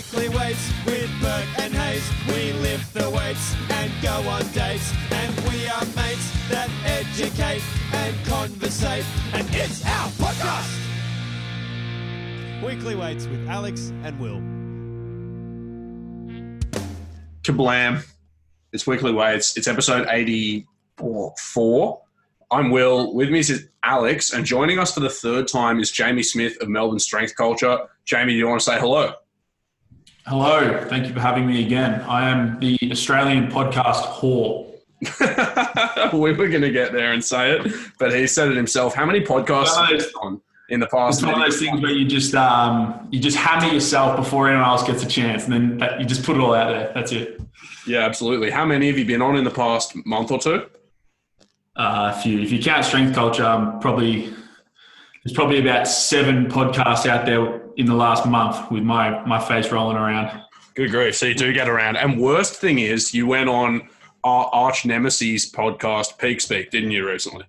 Weekly weights with Burke and Hayes. We lift the weights and go on dates. And we are mates that educate and conversate. And it's our podcast. Weekly weights with Alex and Will. Kablam. It's Weekly Weights. It's episode 84. I'm Will. With me is Alex, and joining us for the third time is Jamie Smith of Melbourne Strength Culture. Jamie, do you want to say hello? Hello. Thank you for having me again. I am the Australian podcast whore. we were going to get there and say it, but he said it himself. How many podcasts have you on in the past? It's one of those things where you just um, you just hammer yourself before anyone else gets a chance, and then that, you just put it all out there. That's it. Yeah, absolutely. How many have you been on in the past month or two? Uh, if you if you count strength culture, um, probably there's probably about seven podcasts out there in the last month with my my face rolling around. Good grief. So you do get around. And worst thing is, you went on our arch nemesis podcast, Peak Speak, didn't you, recently?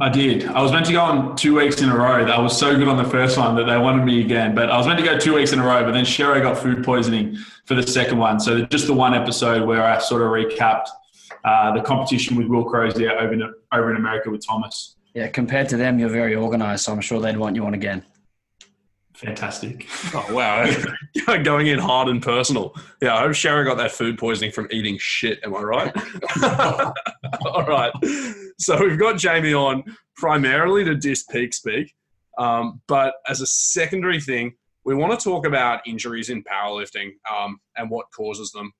I did. I was meant to go on two weeks in a row. I was so good on the first one that they wanted me again. But I was meant to go two weeks in a row, but then Sherry got food poisoning for the second one. So just the one episode where I sort of recapped uh, the competition with Will Crozier over in, over in America with Thomas. Yeah, compared to them, you're very organised, so I'm sure they'd want you on again. Fantastic. Oh, wow. Going in hard and personal. Yeah, I hope Sharon got that food poisoning from eating shit. Am I right? All right. So we've got Jamie on primarily to diss Peak Speak. Um, but as a secondary thing, we want to talk about injuries in powerlifting um, and what causes them.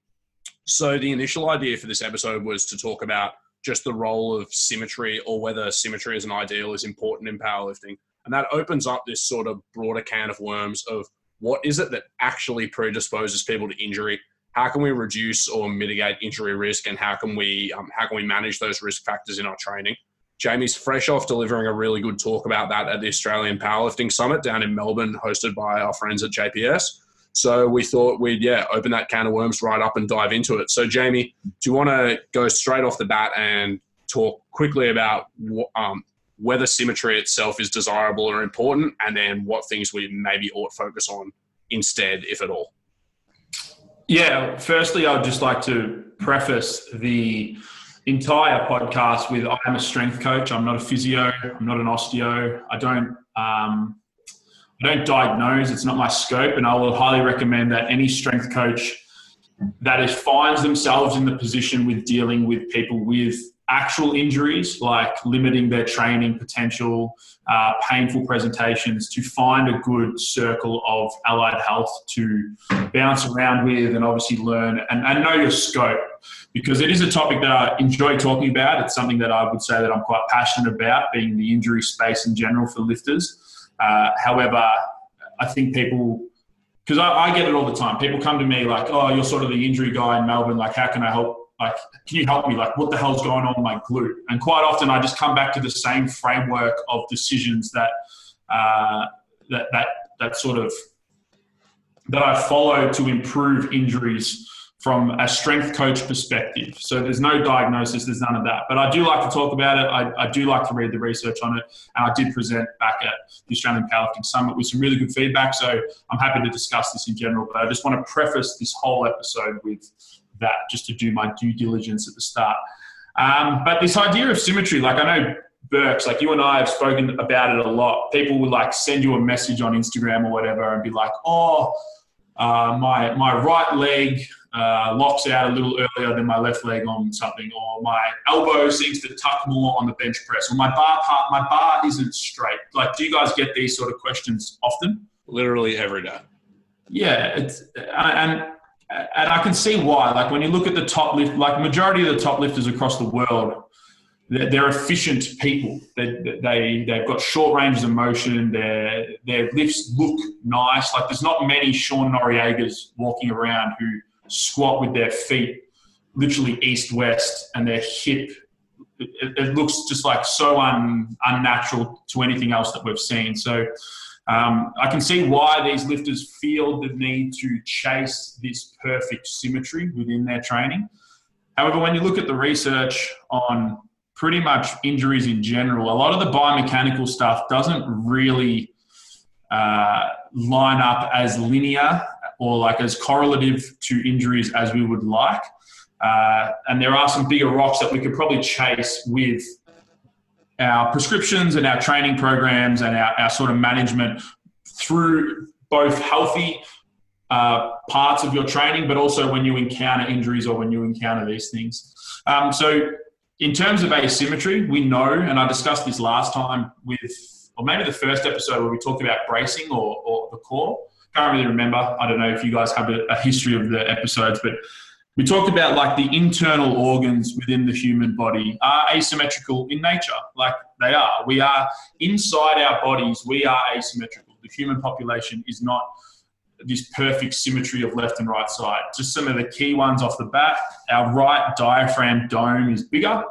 So the initial idea for this episode was to talk about just the role of symmetry or whether symmetry as an ideal is important in powerlifting. And that opens up this sort of broader can of worms of what is it that actually predisposes people to injury? How can we reduce or mitigate injury risk, and how can we um, how can we manage those risk factors in our training? Jamie's fresh off delivering a really good talk about that at the Australian Powerlifting Summit down in Melbourne, hosted by our friends at JPS. So we thought we'd yeah open that can of worms right up and dive into it. So Jamie, do you want to go straight off the bat and talk quickly about um, whether symmetry itself is desirable or important, and then what things we maybe ought to focus on instead, if at all. Yeah, firstly, I'd just like to preface the entire podcast with I am a strength coach. I'm not a physio. I'm not an osteo. I don't. Um, I don't diagnose. It's not my scope, and I will highly recommend that any strength coach that is finds themselves in the position with dealing with people with actual injuries, like limiting their training potential, uh, painful presentations, to find a good circle of allied health to bounce around with and obviously learn and, and know your scope. Because it is a topic that I enjoy talking about. It's something that I would say that I'm quite passionate about, being the injury space in general for lifters. Uh, however, I think people because I, I, get it all the time. People come to me like, "Oh, you're sort of the injury guy in Melbourne. Like, how can I help like, can you help me? Like, what the hell's going on my glute? And quite often, I just come back to the same framework of decisions that uh, that that that sort of that I follow to improve injuries from a strength coach perspective. So there's no diagnosis, there's none of that. But I do like to talk about it. I, I, do like to read the research on it. And I did present back at the Australian Powerlifting Summit with some really good feedback. So I'm happy to discuss this in general. But I just want to preface this whole episode with that just to do my due diligence at the start. Um, but this idea of symmetry, like I know Burks, like you and I have spoken about it a lot. People would like send you a message on Instagram or whatever and be like, oh, uh, my, my right leg uh, locks out a little earlier than my left leg on something, or my elbow seems to tuck more on the bench press, or my bar part, my bar isn't straight. Like, do you guys get these sort of questions often? Literally every day. Yeah, it's and and I can see why. Like when you look at the top lift, like majority of the top lifters across the world, they're, they're efficient people. They, they they've got short ranges of motion. Their their lifts look nice. Like there's not many Sean Noriegas walking around who squat with their feet literally east west and their hip. It, it looks just like so un, unnatural to anything else that we've seen. So um, I can see why these lifters feel the need to chase this perfect symmetry within their training. However, when you look at the research on pretty much injuries in general, a lot of the biomechanical stuff doesn't really uh, line up as linear or like as correlative to injuries as we would like. Uh, and there are some bigger rocks that we could probably chase with our prescriptions and our training programs and our, our sort of management through both healthy uh, parts of your training, but also when you encounter injuries or when you encounter these things. Um, so, in terms of asymmetry, we know, and I discussed this last time with, or maybe the first episode where we talked about bracing or, or the core. Can't really remember. I don't know if you guys have a, a history of the episodes, but we talked about like the internal organs within the human body are asymmetrical in nature, like they are. We are inside our bodies, we are asymmetrical. The human population is not this perfect symmetry of left and right side. Just some of the key ones off the bat our right diaphragm dome is bigger.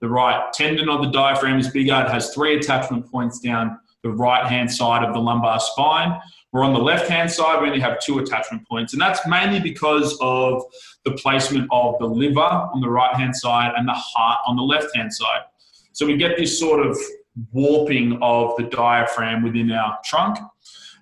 The right tendon of the diaphragm is bigger. It has three attachment points down the right hand side of the lumbar spine. We're on the left hand side, we only have two attachment points. And that's mainly because of the placement of the liver on the right hand side and the heart on the left hand side. So we get this sort of warping of the diaphragm within our trunk.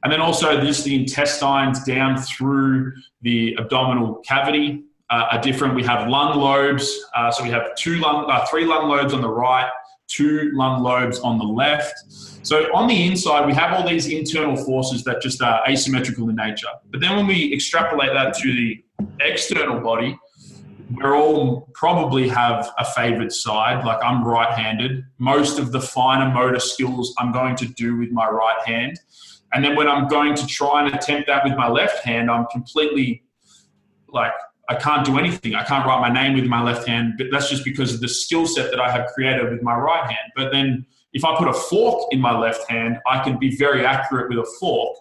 And then also this the intestines down through the abdominal cavity uh, are different. We have lung lobes. Uh, so we have two lung, uh, three lung lobes on the right, two lung lobes on the left. So on the inside, we have all these internal forces that just are asymmetrical in nature. But then when we extrapolate that to the external body, we're all probably have a favored side. Like I'm right handed. Most of the finer motor skills I'm going to do with my right hand. And then when I'm going to try and attempt that with my left hand, I'm completely like, I can't do anything. I can't write my name with my left hand, but that's just because of the skill set that I have created with my right hand. But then if I put a fork in my left hand, I can be very accurate with a fork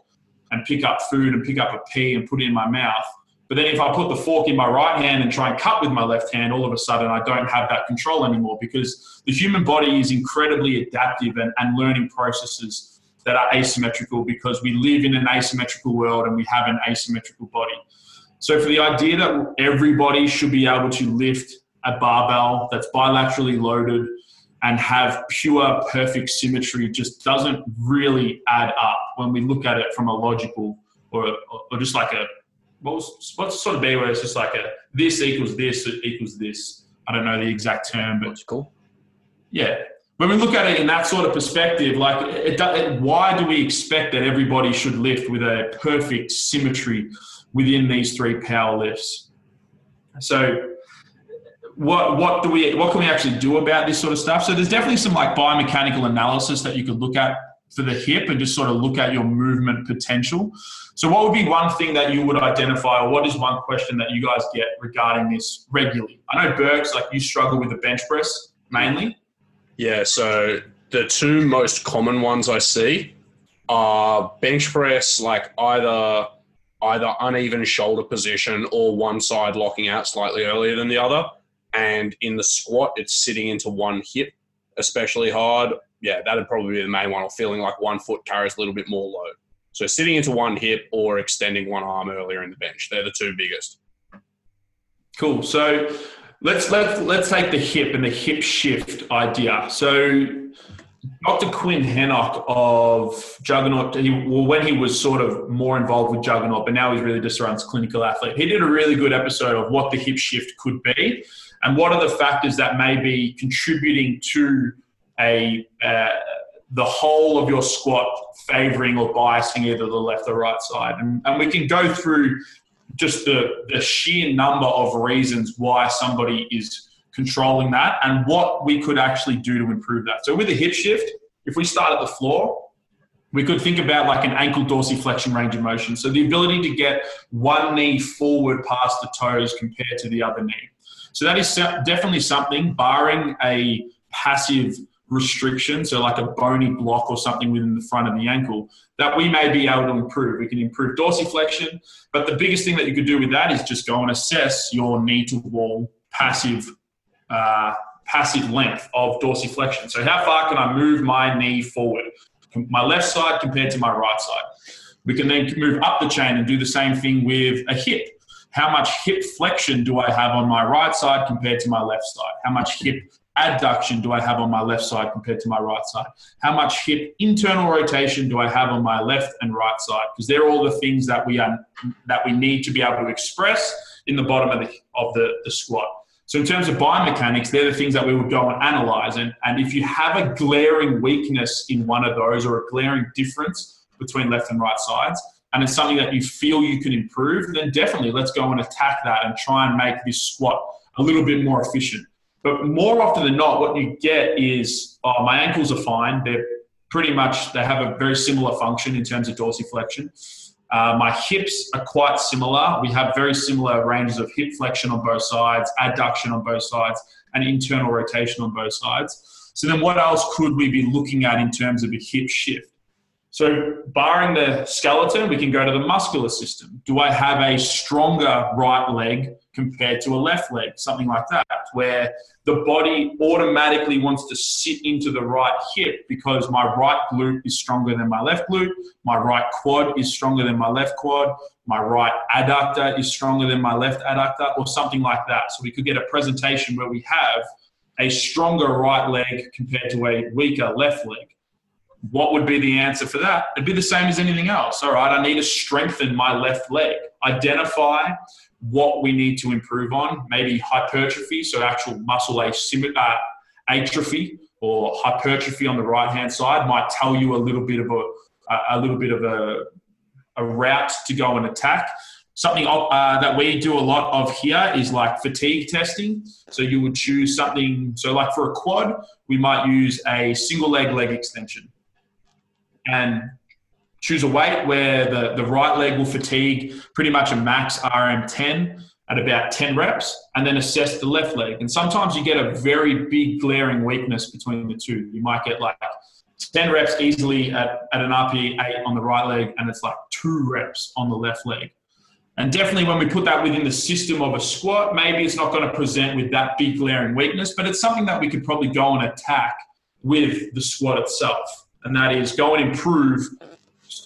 and pick up food and pick up a pea and put it in my mouth. But then if I put the fork in my right hand and try and cut with my left hand, all of a sudden I don't have that control anymore because the human body is incredibly adaptive and, and learning processes that are asymmetrical because we live in an asymmetrical world and we have an asymmetrical body. So for the idea that everybody should be able to lift a barbell that's bilaterally loaded and have pure perfect symmetry just doesn't really add up when we look at it from a logical or, or just like a what's what's sort of be where it's just like a this equals this equals this. I don't know the exact term, but cool. Yeah, when we look at it in that sort of perspective, like it, it, why do we expect that everybody should lift with a perfect symmetry within these three power lifts? So what what do we what can we actually do about this sort of stuff? So there's definitely some like biomechanical analysis that you could look at for the hip and just sort of look at your movement potential. So what would be one thing that you would identify, or what is one question that you guys get regarding this regularly? I know Burks, like you struggle with the bench press mainly. Yeah, so the two most common ones I see are bench press, like either either uneven shoulder position or one side locking out slightly earlier than the other. And in the squat, it's sitting into one hip, especially hard. Yeah, that'd probably be the main one, or feeling like one foot carries a little bit more load. So sitting into one hip or extending one arm earlier in the bench. They're the two biggest. Cool. So let's let's let's take the hip and the hip shift idea. So Dr. Quinn Henoch of Juggernaut, he, well, when he was sort of more involved with Juggernaut, but now he's really just runs clinical athlete. He did a really good episode of what the hip shift could be and what are the factors that may be contributing to a uh, the whole of your squat favoring or biasing either the left or right side. And, and we can go through just the, the sheer number of reasons why somebody is controlling that and what we could actually do to improve that. So with a hip shift, if we start at the floor, we could think about like an ankle dorsiflexion range of motion. So the ability to get one knee forward past the toes compared to the other knee. So that is definitely something, barring a passive restriction, so like a bony block or something within the front of the ankle, that we may be able to improve. We can improve dorsiflexion, but the biggest thing that you could do with that is just go and assess your knee to wall passive uh, passive length of dorsiflexion. So how far can I move my knee forward, my left side compared to my right side? We can then move up the chain and do the same thing with a hip. How much hip flexion do I have on my right side compared to my left side? How much hip adduction do I have on my left side compared to my right side? How much hip internal rotation do I have on my left and right side? Because they're all the things that we are that we need to be able to express in the bottom of the of the, the squat. So in terms of biomechanics, they're the things that we would go and analyze. And, and if you have a glaring weakness in one of those or a glaring difference between left and right sides, and it's something that you feel you can improve, then definitely let's go and attack that and try and make this squat a little bit more efficient. But more often than not, what you get is, oh, my ankles are fine. They're pretty much, they have a very similar function in terms of dorsiflexion. Uh, my hips are quite similar. We have very similar ranges of hip flexion on both sides, adduction on both sides, and internal rotation on both sides. So then what else could we be looking at in terms of a hip shift? So, barring the skeleton, we can go to the muscular system. Do I have a stronger right leg compared to a left leg? Something like that, where the body automatically wants to sit into the right hip because my right glute is stronger than my left glute, my right quad is stronger than my left quad, my right adductor is stronger than my left adductor, or something like that. So, we could get a presentation where we have a stronger right leg compared to a weaker left leg what would be the answer for that? It'd be the same as anything else. All right, I need to strengthen my left leg. Identify what we need to improve on, maybe hypertrophy, so actual muscle uh, atrophy or hypertrophy on the right hand side might tell you a little bit of a, a little bit of a, a route to go and attack. Something uh, that we do a lot of here is like fatigue testing. So you would choose something. So like for a quad, we might use a single leg leg extension and choose a weight where the, the right leg will fatigue pretty much a max RM10 at about 10 reps, and then assess the left leg. And sometimes you get a very big glaring weakness between the two. You might get like 10 reps easily at, at an RPE 8 on the right leg, and it's like two reps on the left leg. And definitely when we put that within the system of a squat, maybe it's not going to present with that big glaring weakness, but it's something that we could probably go and attack with the squat itself and that is go and improve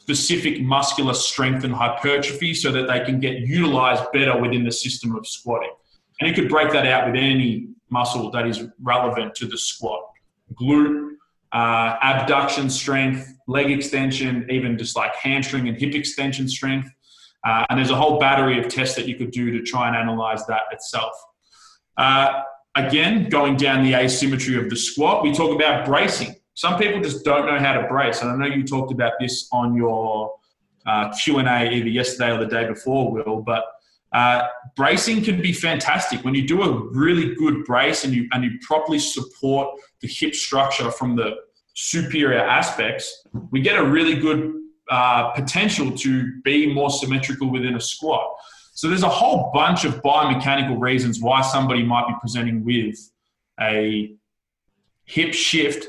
specific muscular strength and hypertrophy so that they can get utilized better within the system of squatting. And you could break that out with any muscle that is relevant to the squat glute, uh, abduction strength, leg extension, even just like hamstring and hip extension strength. Uh, and there's a whole battery of tests that you could do to try and analyze that itself. Uh, again, going down the asymmetry of the squat, we talk about bracing some people just don't know how to brace. And I know you talked about this on your uh, Q&A either yesterday or the day before, Will, but uh, bracing can be fantastic. When you do a really good brace and you, and you properly support the hip structure from the superior aspects, we get a really good uh, potential to be more symmetrical within a squat. So there's a whole bunch of biomechanical reasons why somebody might be presenting with a hip shift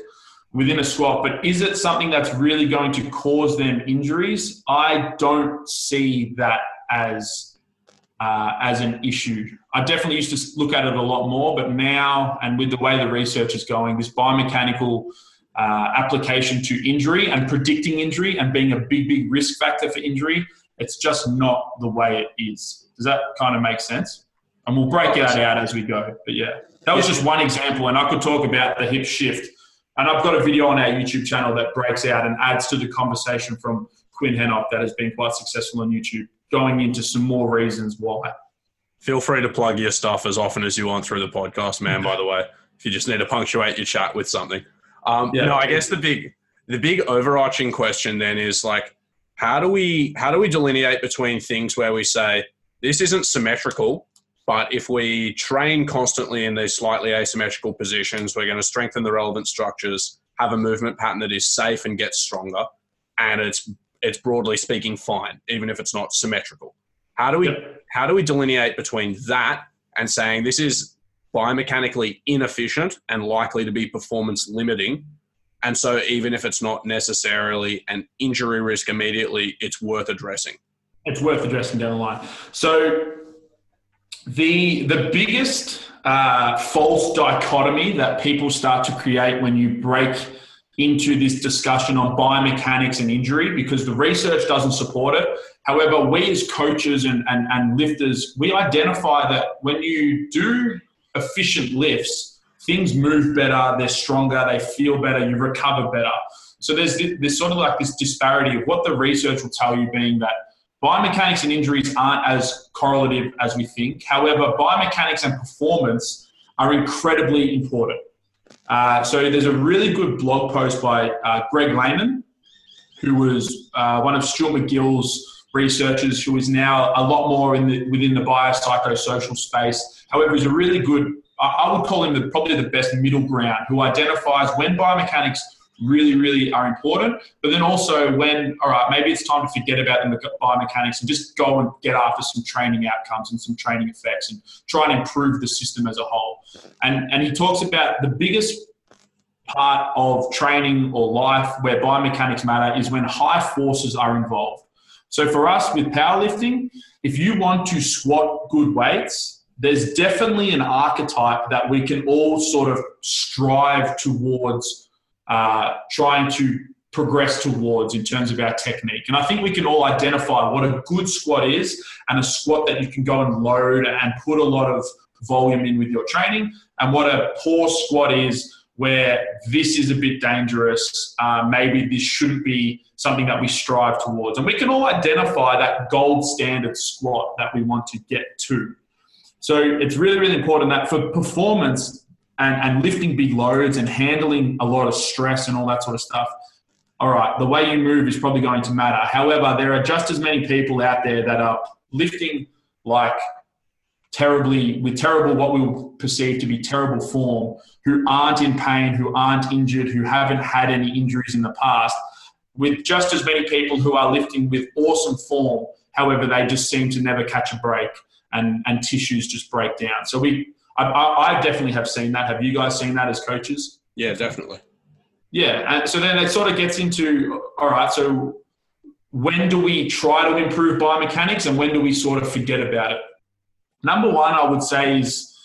within a squat, but is it something that's really going to cause them injuries? I don't see that as uh, as an issue. I definitely used to look at it a lot more, but now and with the way the research is going, this biomechanical uh, application to injury and predicting injury and being a big, big risk factor for injury, it's just not the way it is. Does that kind of make sense? And we'll break that out as we go. But yeah, that was just one example, and I could talk about the hip shift and I've got a video on our YouTube channel that breaks out and adds to the conversation from Quinn Henoch that has been quite successful on YouTube, going into some more reasons why. Feel free to plug your stuff as often as you want through the podcast, man. By the way, if you just need to punctuate your chat with something. Um, yeah. No, I guess the big, the big overarching question then is like, how do we how do we delineate between things where we say this isn't symmetrical but if we train constantly in these slightly asymmetrical positions, we're going to strengthen the relevant structures, have a movement pattern that is safe and gets stronger, and it's it's broadly speaking fine, even if it's not symmetrical. How do we yep. how do we delineate between that and saying this is biomechanically inefficient and likely to be performance limiting? And so even if it's not necessarily an injury risk immediately, it's worth addressing. It's worth addressing down the line. So the the biggest uh, false dichotomy that people start to create when you break into this discussion on biomechanics and injury because the research doesn't support it. However, we as coaches and, and, and lifters, we identify that when you do efficient lifts things move better, they're stronger, they feel better, you recover better. So there's there's sort of like this disparity of what the research will tell you being that biomechanics and injuries aren't as correlative as we think. However, biomechanics and performance are incredibly important. Uh, so there's a really good blog post by uh, Greg Lehman, who was uh, one of Stuart McGill's researchers, who is now a lot more in the, within the biopsychosocial space. However, he's a really good, I would call him the, probably the best middle ground, who identifies when biomechanics really, really are important. But then also when, all right, maybe it's time to forget about the biomechanics and just go and get after some training outcomes and some training effects and try and improve the system as a whole. And, and he talks about the biggest part of training or life where biomechanics matter is when high forces are involved. So for us with powerlifting, if you want to squat good weights, there's definitely an archetype that we can all sort of strive towards uh, trying to progress towards in terms of our technique. And I think we can all identify what a good squat is and a squat that you can go and load and put a lot of volume in with your training, and what a poor squat is where this is a bit dangerous. Uh, maybe this shouldn't be something that we strive towards. And we can all identify that gold standard squat that we want to get to. So it's really, really important that for performance, and, and lifting big loads and handling a lot of stress and all that sort of stuff, all right, the way you move is probably going to matter. However, there are just as many people out there that are lifting like terribly, with terrible, what we would perceive to be terrible form, who aren't in pain, who aren't injured, who haven't had any injuries in the past, with just as many people who are lifting with awesome form. However, they just seem to never catch a break and, and tissues just break down. So we, I, I, I definitely have seen that. Have you guys seen that as coaches? Yeah, definitely. Yeah, and so then it sort of gets into all right. So when do we try to improve biomechanics, and when do we sort of forget about it? Number one, I would say is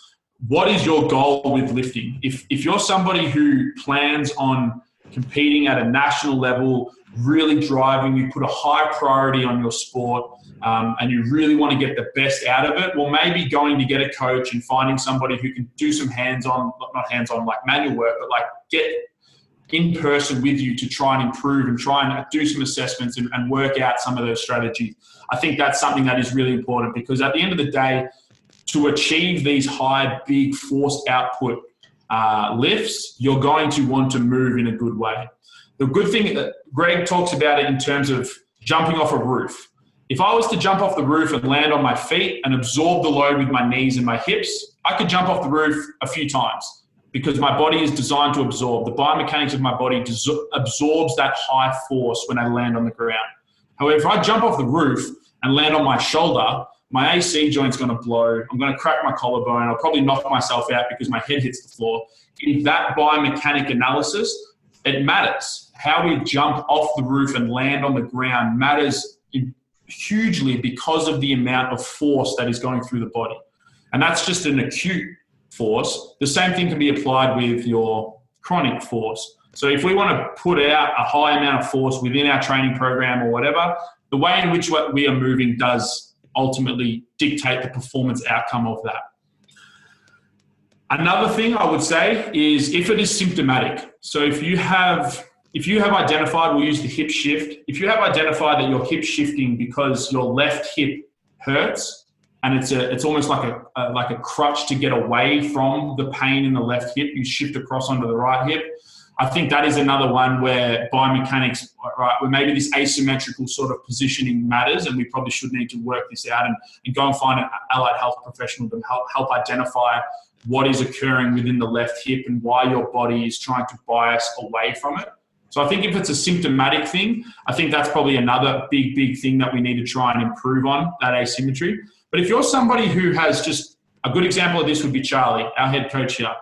what is your goal with lifting? If if you're somebody who plans on competing at a national level, really driving, you put a high priority on your sport, um, and you really want to get the best out of it, well, maybe going to get a coach and finding somebody who can do some hands-on, not hands-on like manual work, but like get in person with you to try and improve and try and do some assessments and, and work out some of those strategies. I think that's something that is really important because at the end of the day, to achieve these high, big force output uh, lifts, you're going to want to move in a good way. The good thing that Greg talks about it in terms of jumping off a roof. If I was to jump off the roof and land on my feet and absorb the load with my knees and my hips, I could jump off the roof a few times because my body is designed to absorb. The biomechanics of my body absorbs that high force when I land on the ground. However, if I jump off the roof and land on my shoulder, my AC joint's going to blow. I'm going to crack my collarbone. I'll probably knock myself out because my head hits the floor. In that biomechanic analysis, it matters. How we jump off the roof and land on the ground matters hugely because of the amount of force that is going through the body. And that's just an acute force. The same thing can be applied with your chronic force. So if we want to put out a high amount of force within our training program or whatever, the way in which we are moving does ultimately dictate the performance outcome of that. Another thing I would say is if it is symptomatic. So if you have if you have identified, we'll use the hip shift. If you have identified that you're hip shifting because your left hip hurts, and it's a it's almost like a, a, like a crutch to get away from the pain in the left hip, you shift across onto the right hip. I think that is another one where biomechanics, right, where maybe this asymmetrical sort of positioning matters, and we probably should need to work this out and, and go and find an allied health professional to help help identify what is occurring within the left hip and why your body is trying to bias away from it. So I think if it's a symptomatic thing, I think that's probably another big, big thing that we need to try and improve on that asymmetry. But if you're somebody who has just a good example of this would be Charlie, our head coach here.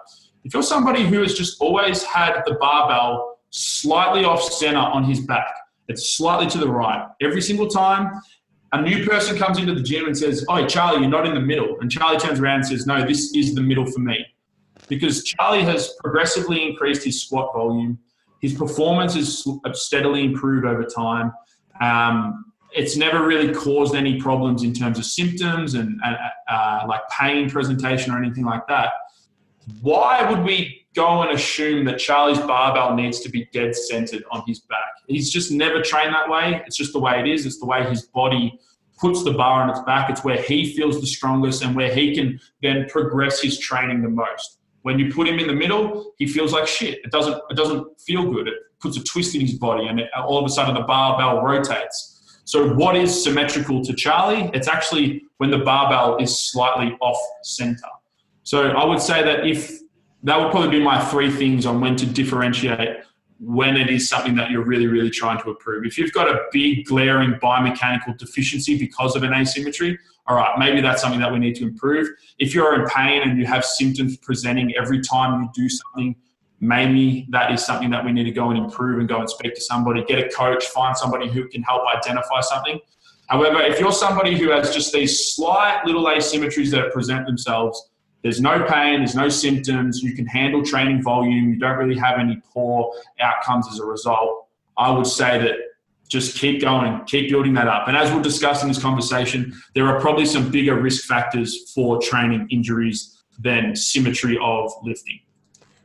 If you're somebody who has just always had the barbell slightly off center on his back, it's slightly to the right every single time. A new person comes into the gym and says, Oh, Charlie, you're not in the middle. And Charlie turns around and says, No, this is the middle for me. Because Charlie has progressively increased his squat volume his performance has steadily improved over time. Um, it's never really caused any problems in terms of symptoms and uh, uh, like pain presentation or anything like that. why would we go and assume that Charlie's barbell needs to be dead centered on his back? He's just never trained that way. It's just the way it is. It's the way his body puts the bar on its back. It's where he feels the strongest and where he can then progress his training the most. When you put him in the middle, he feels like shit. It doesn't. It doesn't feel good. It puts a twist in his body, and it, all of a sudden the barbell rotates. So, what is symmetrical to Charlie? It's actually when the barbell is slightly off center. So, I would say that if that would probably be my three things on when to differentiate when it is something that you're really, really trying to improve. If you've got a big glaring biomechanical deficiency because of an asymmetry, all right, maybe that's something that we need to improve. If you're in pain and you have symptoms presenting every time you do something, maybe that is something that we need to go and improve and go and speak to somebody, get a coach, find somebody who can help identify something. However, if you're somebody who has just these slight little asymmetries that present themselves, there's no pain, there's no symptoms, you can handle training volume, you don't really have any poor outcomes as a result. I would say that just keep going, keep building that up. And as we'll discuss in this conversation, there are probably some bigger risk factors for training injuries than symmetry of lifting.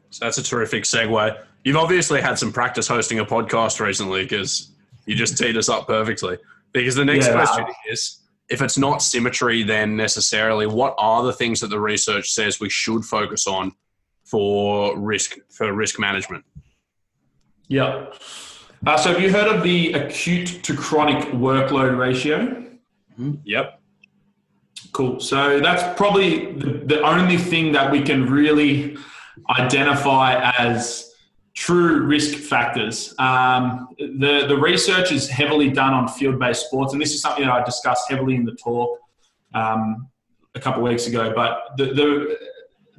So that's a terrific segue. You've obviously had some practice hosting a podcast recently because you just teed us up perfectly. Because the next yeah, question is if it's not symmetry, then necessarily, what are the things that the research says we should focus on for risk for risk management? Yeah. Uh, so, have you heard of the acute to chronic workload ratio? Mm-hmm. Yep. Cool. So that's probably the, the only thing that we can really identify as true risk factors. Um, the, the research is heavily done on field based sports, and this is something that I discussed heavily in the talk um, a couple of weeks ago. But the, the,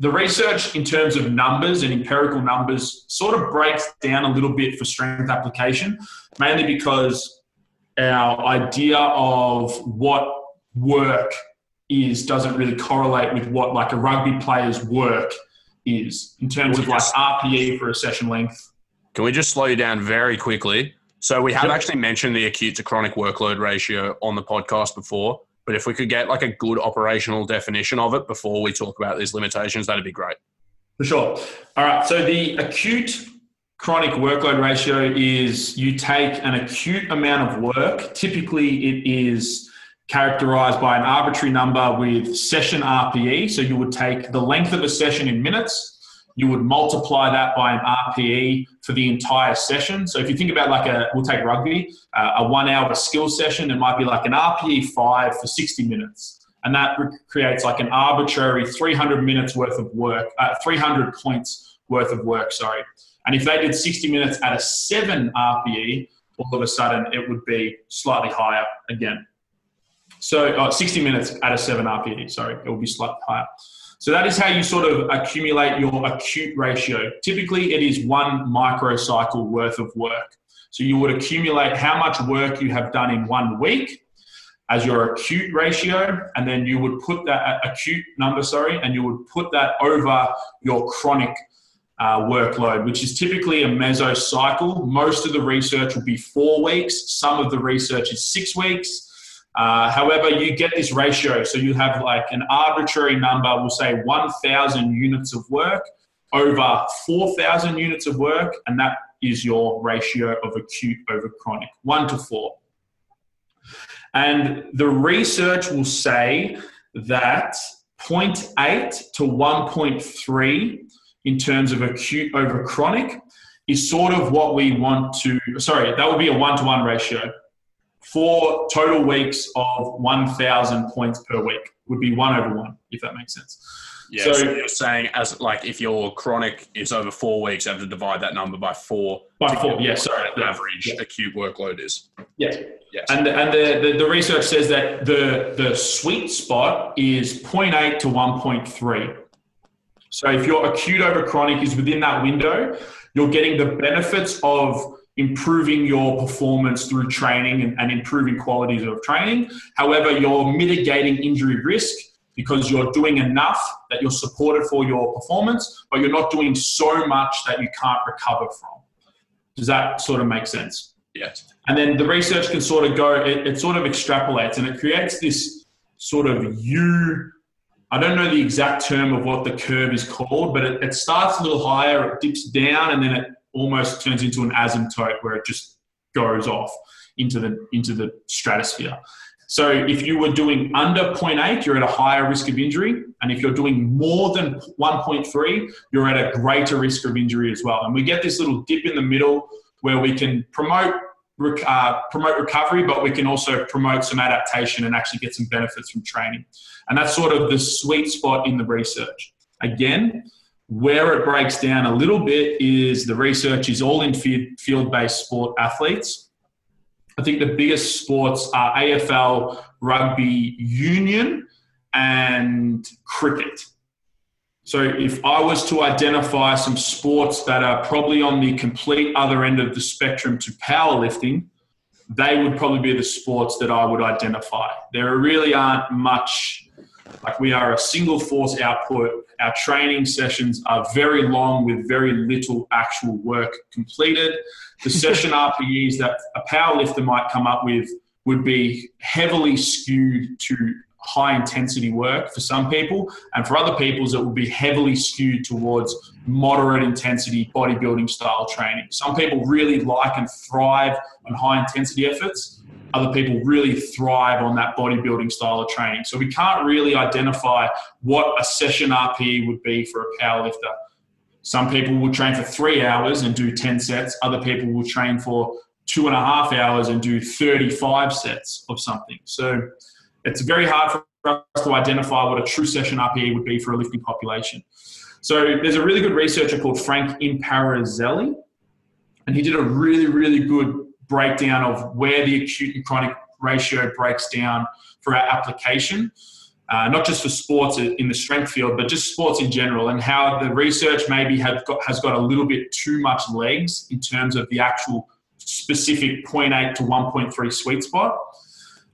the research in terms of numbers and empirical numbers sort of breaks down a little bit for strength application, mainly because our idea of what work is doesn't really correlate with what like a rugby player's work is in terms of like RPE for a session length. Can we just slow you down very quickly? So we have yep. actually mentioned the acute to chronic workload ratio on the podcast before, but if we could get like a good operational definition of it before we talk about these limitations, that'd be great. For sure. All right. So the acute chronic workload ratio is you take an acute amount of work. Typically, it is characterized by an arbitrary number with session RPE. So you would take the length of a session in minutes, you would multiply that by an RPE for the entire session. So if you think about like a, we'll take rugby, uh, a one hour skill session, it might be like an RPE five for 60 minutes. And that creates like an arbitrary 300 minutes worth of work, uh, 300 points worth of work, sorry. And if they did 60 minutes at a seven RPE, all of a sudden it would be slightly higher again. So uh, 60 minutes at a 7 RPE, sorry, it will be slightly higher. So that is how you sort of accumulate your acute ratio. Typically, it is one microcycle worth of work. So you would accumulate how much work you have done in one week as your acute ratio, and then you would put that acute number, sorry, and you would put that over your chronic uh, workload, which is typically a mesocycle. Most of the research will be four weeks. Some of the research is six weeks. Uh, however, you get this ratio. So you have like an arbitrary number, we'll say 1,000 units of work over 4,000 units of work, and that is your ratio of acute over chronic, one to four. And the research will say that 0.8 to 1.3 in terms of acute over chronic is sort of what we want to, sorry, that would be a one to one ratio four total weeks of 1,000 points per week would be one over one, if that makes sense. Yeah, so, so, you're saying as like if your chronic is over four weeks, you have to divide that number by four. By four, yeah, sorry. The average yeah. acute workload is. Yes. Yes. And, and the, the, the, research says that the, the sweet spot is 0.8 to 1.3. So if your acute over chronic is within that window, you're getting the benefits of improving your performance through training and, and, improving qualities of training. However, you're mitigating injury risk because you're doing enough that you're supported for your performance, but you're not doing so much that you can't recover from. Does that sort of make sense? Yes. And then the research can sort of go, it, it sort of extrapolates and it creates this sort of U I don't know the exact term of what the curve is called, but it, it starts a little higher, it dips down, and then it almost turns into an asymptote where it just goes off into the into the stratosphere. So if you were doing under 0.8, you're at a higher risk of injury. And if you're doing more than 1.3, you're at a greater risk of injury as well. And we get this little dip in the middle where we can promote uh, promote recovery, but we can also promote some adaptation and actually get some benefits from training. And that's sort of the sweet spot in the research. Again, where it breaks down a little bit is the research is all in field based sport athletes. I think the biggest sports are AFL, rugby union, and cricket. So, if I was to identify some sports that are probably on the complete other end of the spectrum to powerlifting, they would probably be the sports that I would identify. There really aren't much, like we are a single force output. Our training sessions are very long with very little actual work completed. The session RPEs that a powerlifter might come up with would be heavily skewed to high intensity work for some people, and for other people, it will be heavily skewed towards moderate intensity bodybuilding style training. Some people really like and thrive on high intensity efforts. Other people really thrive on that bodybuilding style of training. So we can't really identify what a session RPE would be for a powerlifter. Some people will train for three hours and do 10 sets. Other people will train for two and a half hours and do 35 sets of something. So it's very hard for us to identify what a true session RPE would be for a lifting population. So there's a really good researcher called Frank Impellizzeri, and he did a really, really good breakdown of where the acute and chronic ratio breaks down for our application. Uh, not just for sports in the strength field, but just sports in general, and how the research maybe have got, has got a little bit too much legs in terms of the actual specific 0.8 to 1.3 sweet spot.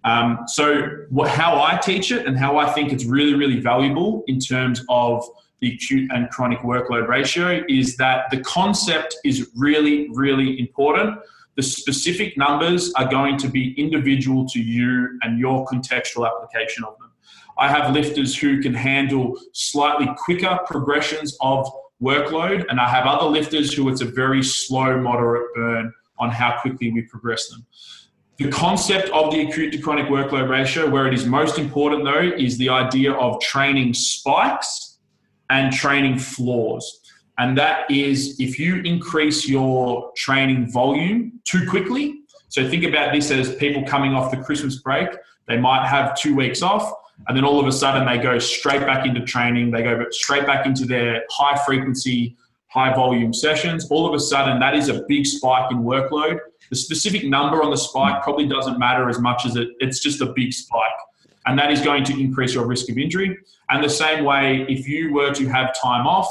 Um, so, what, how I teach it and how I think it's really, really valuable in terms of the acute and chronic workload ratio is that the concept is really, really important. The specific numbers are going to be individual to you and your contextual application of them. I have lifters who can handle slightly quicker progressions of workload, and I have other lifters who it's a very slow, moderate burn on how quickly we progress them. The concept of the acute to chronic workload ratio, where it is most important though, is the idea of training spikes and training floors. And that is if you increase your training volume too quickly. So think about this as people coming off the Christmas break, they might have two weeks off, and then all of a sudden they go straight back into training, they go straight back into their high frequency, high volume sessions. All of a sudden, that is a big spike in workload the specific number on the spike probably doesn't matter as much as it, it's just a big spike. And that is going to increase your risk of injury. And the same way, if you were to have time off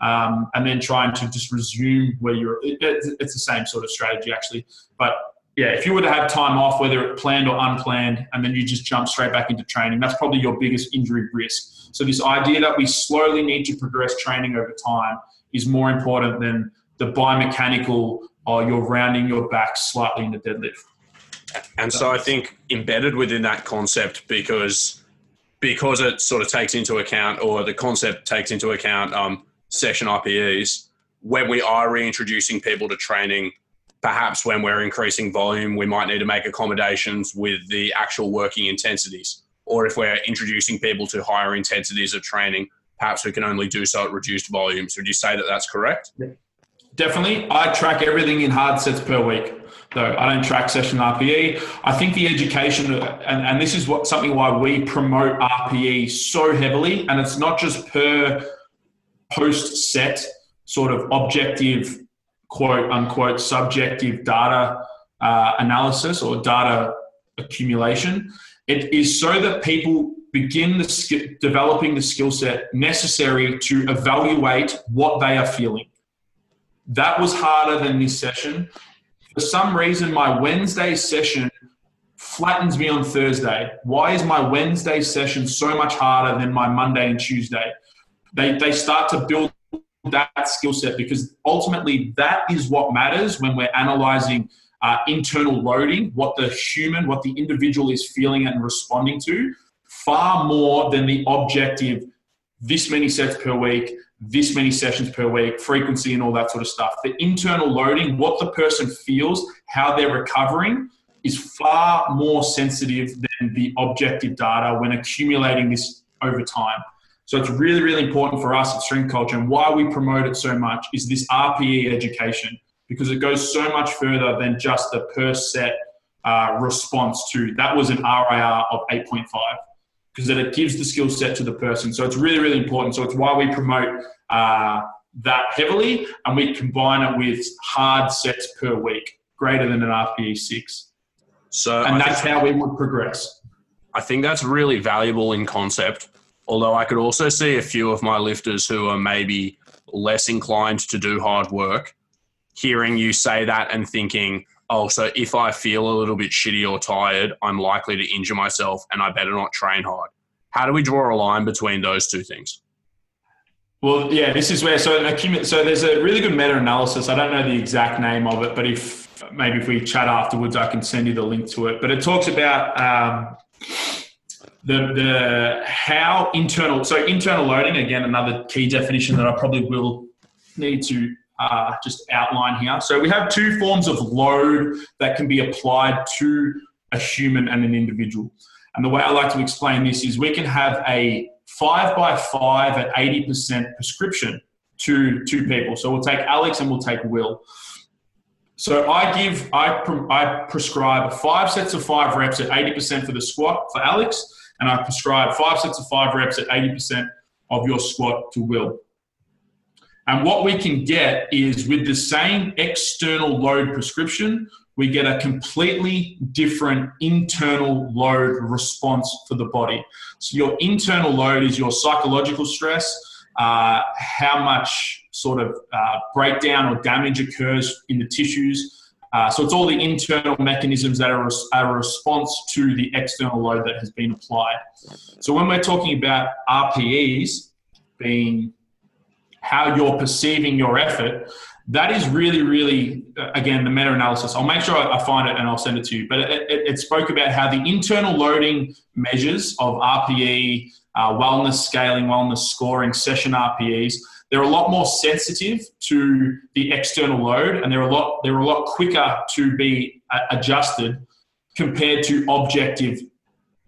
um, and then trying to just resume where you're, it, it's the same sort of strategy actually. But yeah, if you were to have time off, whether it planned or unplanned, and then you just jump straight back into training, that's probably your biggest injury risk. So this idea that we slowly need to progress training over time is more important than the biomechanical oh, you're rounding your back slightly in the deadlift. And so I think embedded within that concept because because it sort of takes into account or the concept takes into account um, session RPEs when we are reintroducing people to training perhaps when we're increasing volume we might need to make accommodations with the actual working intensities or if we're introducing people to higher intensities of training perhaps we can only do so at reduced volumes would you say that that's correct. Definitely. I track everything in hard sets per week, though. I don't track session RPE. I think the education, and, and this is what something why we promote RPE so heavily, and it's not just per post set sort of objective, quote unquote, subjective data uh, analysis or data accumulation. It is so that people begin the, developing the skill set necessary to evaluate what they are feeling that was harder than this session. For some reason, my Wednesday session flattens me on Thursday. Why is my Wednesday session so much harder than my Monday and Tuesday? They, they start to build that skill set because ultimately that is what matters when we're analyzing uh, internal loading, what the human, what the individual is feeling and responding to. far more than the objective this many sets per week, this many sessions per week, frequency, and all that sort of stuff. The internal loading, what the person feels, how they're recovering, is far more sensitive than the objective data when accumulating this over time. So it's really, really important for us at Strength Culture and why we promote it so much is this RPE education because it goes so much further than just the per set uh, response to that was an RIR of 8.5 because that it gives the skill set to the person. So it's really, really important. So it's why we promote uh, that heavily and we combine it with hard sets per week, greater than an RPE six. So And I that's how we would progress. I think that's really valuable in concept. Although I could also see a few of my lifters who are maybe less inclined to do hard work, hearing you say that and thinking, oh, so if I feel a little bit shitty or tired, I'm likely to injure myself and I better not train hard. How do we draw a line between those two things? Well, yeah, this is where so so there's a really good meta-analysis. I don't know the exact name of it, but if maybe if we chat afterwards, I can send you the link to it. But it talks about um, the the how internal so internal loading again another key definition that I probably will need to uh, just outline here. So we have two forms of load that can be applied to a human and an individual. And the way I like to explain this is we can have a five by five at 80% prescription to two people. So we'll take Alex and we'll take Will. So I give, I, I prescribe five sets of five reps at 80% for the squat for Alex, and I prescribe five sets of five reps at 80% of your squat to Will. And what we can get is with the same external load prescription, we get a completely different internal load response for the body. So, your internal load is your psychological stress, uh, how much sort of uh, breakdown or damage occurs in the tissues. Uh, so, it's all the internal mechanisms that are a response to the external load that has been applied. So, when we're talking about RPEs being how you're perceiving your effort, that is really, really, uh, again, the meta analysis. I'll make sure I find it and I'll send it to you. But it, it, it spoke about how the internal loading measures of RPE, uh, wellness scaling, wellness scoring, session RPEs, they're a lot more sensitive to the external load and they're a lot, they're a lot quicker to be uh, adjusted compared to objective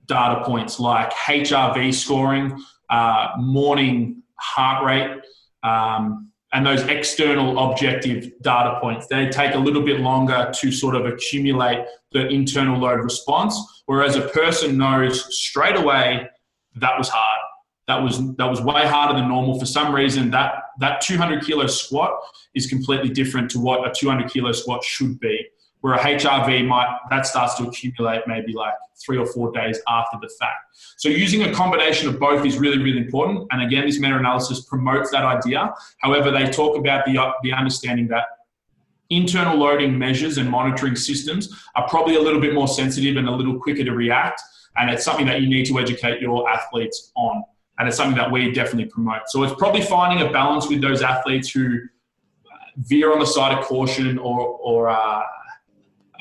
data points like HRV scoring, uh, morning heart rate, um, and those external objective data points. They take a little bit longer to sort of accumulate the internal load response, whereas a person knows straight away that was hard. That was that was way harder than normal. For some reason, that that 200 kilo squat is completely different to what a 200 kilo squat should be. Where a HRV might that starts to accumulate maybe like three or four days after the fact. So using a combination of both is really, really important. And again, this meta-analysis promotes that idea. However, they talk about the, the understanding that internal loading measures and monitoring systems are probably a little bit more sensitive and a little quicker to react. And it's something that you need to educate your athletes on. And it's something that we definitely promote. So it's probably finding a balance with those athletes who veer on the side of caution or, or uh,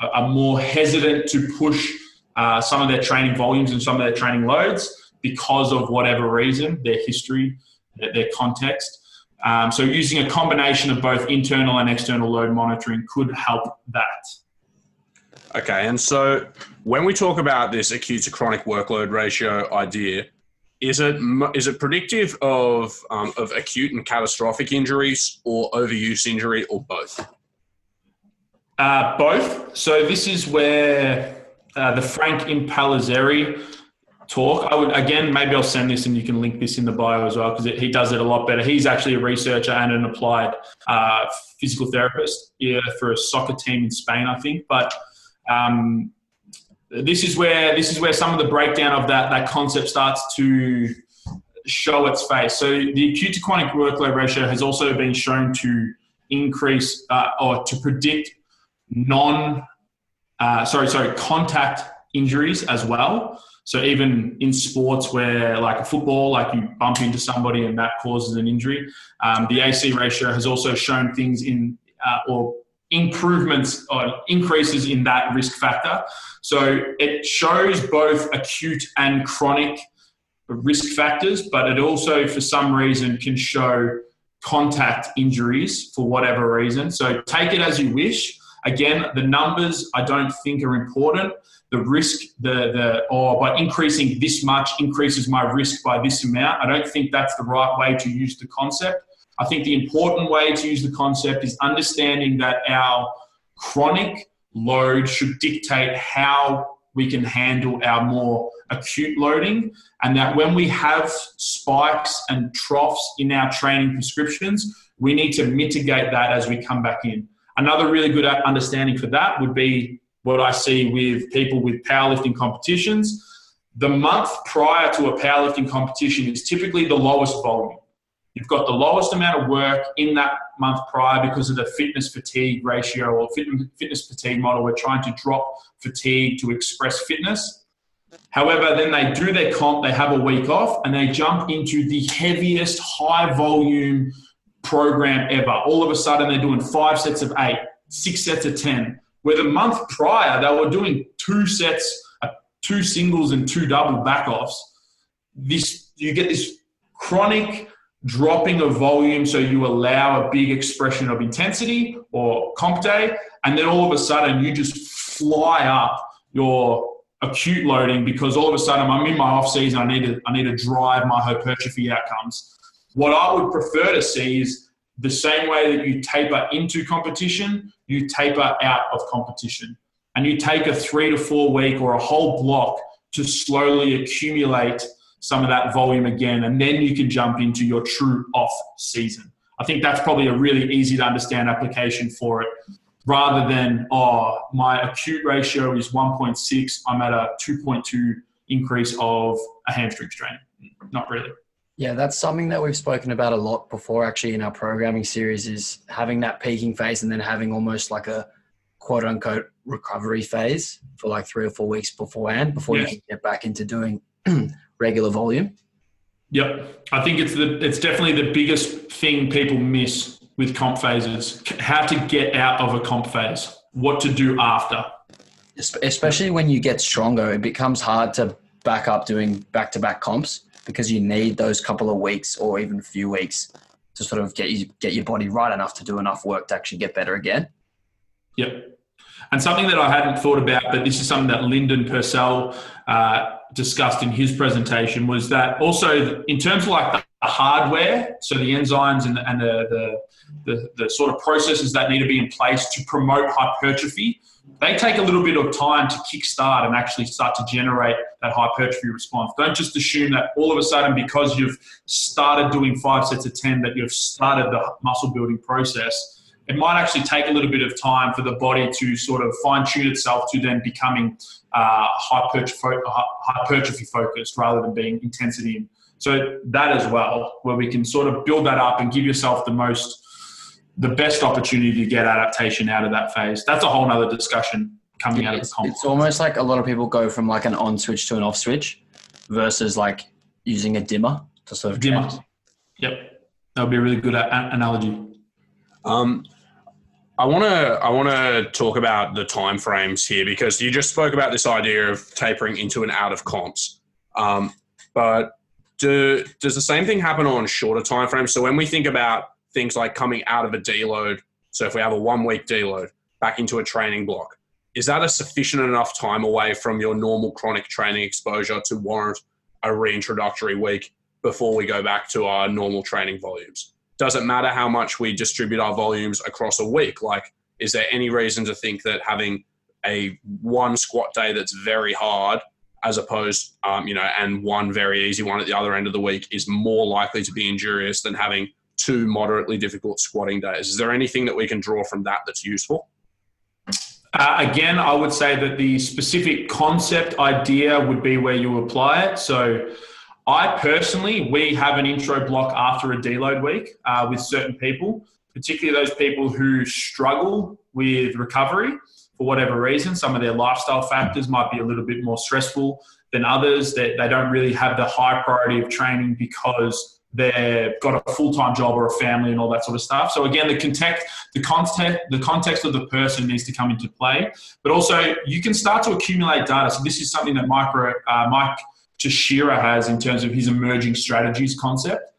are more hesitant to push uh, some of their training volumes and some of their training loads because of whatever reason, their history, their, their context. Um, so using a combination of both internal and external load monitoring could help that. Okay, and so when we talk about this acute to chronic workload ratio idea, is it is it predictive of um, of acute and catastrophic injuries, or overuse injury, or both? Uh, both. So this is where uh, the Frank Impellizzeri talk. I would again, maybe I'll send this and you can link this in the bio as well because he does it a lot better. He's actually a researcher and an applied uh, physical therapist yeah, for a soccer team in Spain, I think. But um, this is where this is where some of the breakdown of that that concept starts to show its face. So the acute to chronic workload ratio has also been shown to increase uh, or to predict non uh, sorry sorry contact injuries as well so even in sports where like a football like you bump into somebody and that causes an injury um, the ac ratio has also shown things in uh, or improvements or increases in that risk factor so it shows both acute and chronic risk factors, but it also, for some reason, can show contact injuries for whatever reason. So take it as you wish. Again, the numbers I don't think are important. The risk, the the or by increasing this much increases my risk by this amount. I don't think that's the right way to use the concept. I think the important way to use the concept is understanding that our chronic load should dictate how we can handle our more acute loading, and that when we have spikes and troughs in our training prescriptions, we need to mitigate that as we come back in. Another really good understanding for that would be what I see with people with powerlifting competitions. The month prior to a powerlifting competition is typically the lowest volume. You've got the lowest amount of work in that month prior because of the fitness fatigue ratio or fitness fatigue model. We're trying to drop fatigue to express fitness. However, then they do their comp, they have a week off, and they jump into the heaviest high volume program ever. All of a sudden, they're doing five sets of eight, six sets of 10. Where the month prior, they were doing two sets, uh, two singles, and two double back offs. This, you get this chronic dropping of volume so you allow a big expression of intensity or comp day, and then all of a sudden you just fly up your acute loading because all of a sudden I'm in my off season. I need to I need to drive my hypertrophy outcomes. What I would prefer to see is the same way that you taper into competition, you taper out of competition, and you take a three to four week or a whole block to slowly accumulate some of that volume again, and then you can jump into your true off season. I think that's probably a really easy to understand application for it rather than, oh, my acute ratio is 1.6, I'm at a 2.2 increase of a hamstring strain. Not really. Yeah, that's something that we've spoken about a lot before actually in our programming series is having that peaking phase and then having almost like a quote unquote recovery phase for like three or four weeks beforehand before yes. you can get back into doing regular volume. Yep, I think it's the it's definitely the biggest thing people miss with comp phases: how to get out of a comp phase, what to do after. Especially when you get stronger, it becomes hard to back up doing back to back comps because you need those couple of weeks or even a few weeks to sort of get you get your body right enough to do enough work to actually get better again. Yep. And something that I hadn't thought about, but this is something that Lyndon Purcell uh, discussed in his presentation, was that also in terms of like the hardware, so the enzymes and, the, and the, the, the, the sort of processes that need to be in place to promote hypertrophy, they take a little bit of time to kickstart and actually start to generate that hypertrophy response. Don't just assume that all of a sudden, because you've started doing five sets of 10, that you've started the muscle building process it might actually take a little bit of time for the body to sort of fine tune itself to then becoming uh, hypertrophy focused rather than being intensity. So that as well, where we can sort of build that up and give yourself the most, the best opportunity to get adaptation out of that phase. That's a whole nother discussion coming out of the comp. It's almost like a lot of people go from like an on switch to an off switch versus like using a dimmer to sort of dimmer. Yep, that would be a really good a- analogy. Um, I want to I want to talk about the time frames here because you just spoke about this idea of tapering into and out of comps. Um, but do, does the same thing happen on shorter time frames? So when we think about things like coming out of a deload, so if we have a one week deload back into a training block, is that a sufficient enough time away from your normal chronic training exposure to warrant a reintroductory week before we go back to our normal training volumes? Doesn't matter how much we distribute our volumes across a week. Like, is there any reason to think that having a one squat day that's very hard as opposed, um, you know, and one very easy one at the other end of the week is more likely to be injurious than having two moderately difficult squatting days? Is there anything that we can draw from that that's useful? Uh, again, I would say that the specific concept idea would be where you apply it. So, I personally, we have an intro block after a deload week uh, with certain people, particularly those people who struggle with recovery for whatever reason. Some of their lifestyle factors might be a little bit more stressful than others. That they, don't really have the high priority of training because they've got a full-time job or a family and all that sort of stuff. So again, the context, the context, the context of the person needs to come into play. But also, you can start to accumulate data. So this is something that Micro, uh, Mike Tuchscherer has in terms of his emerging strategies concept.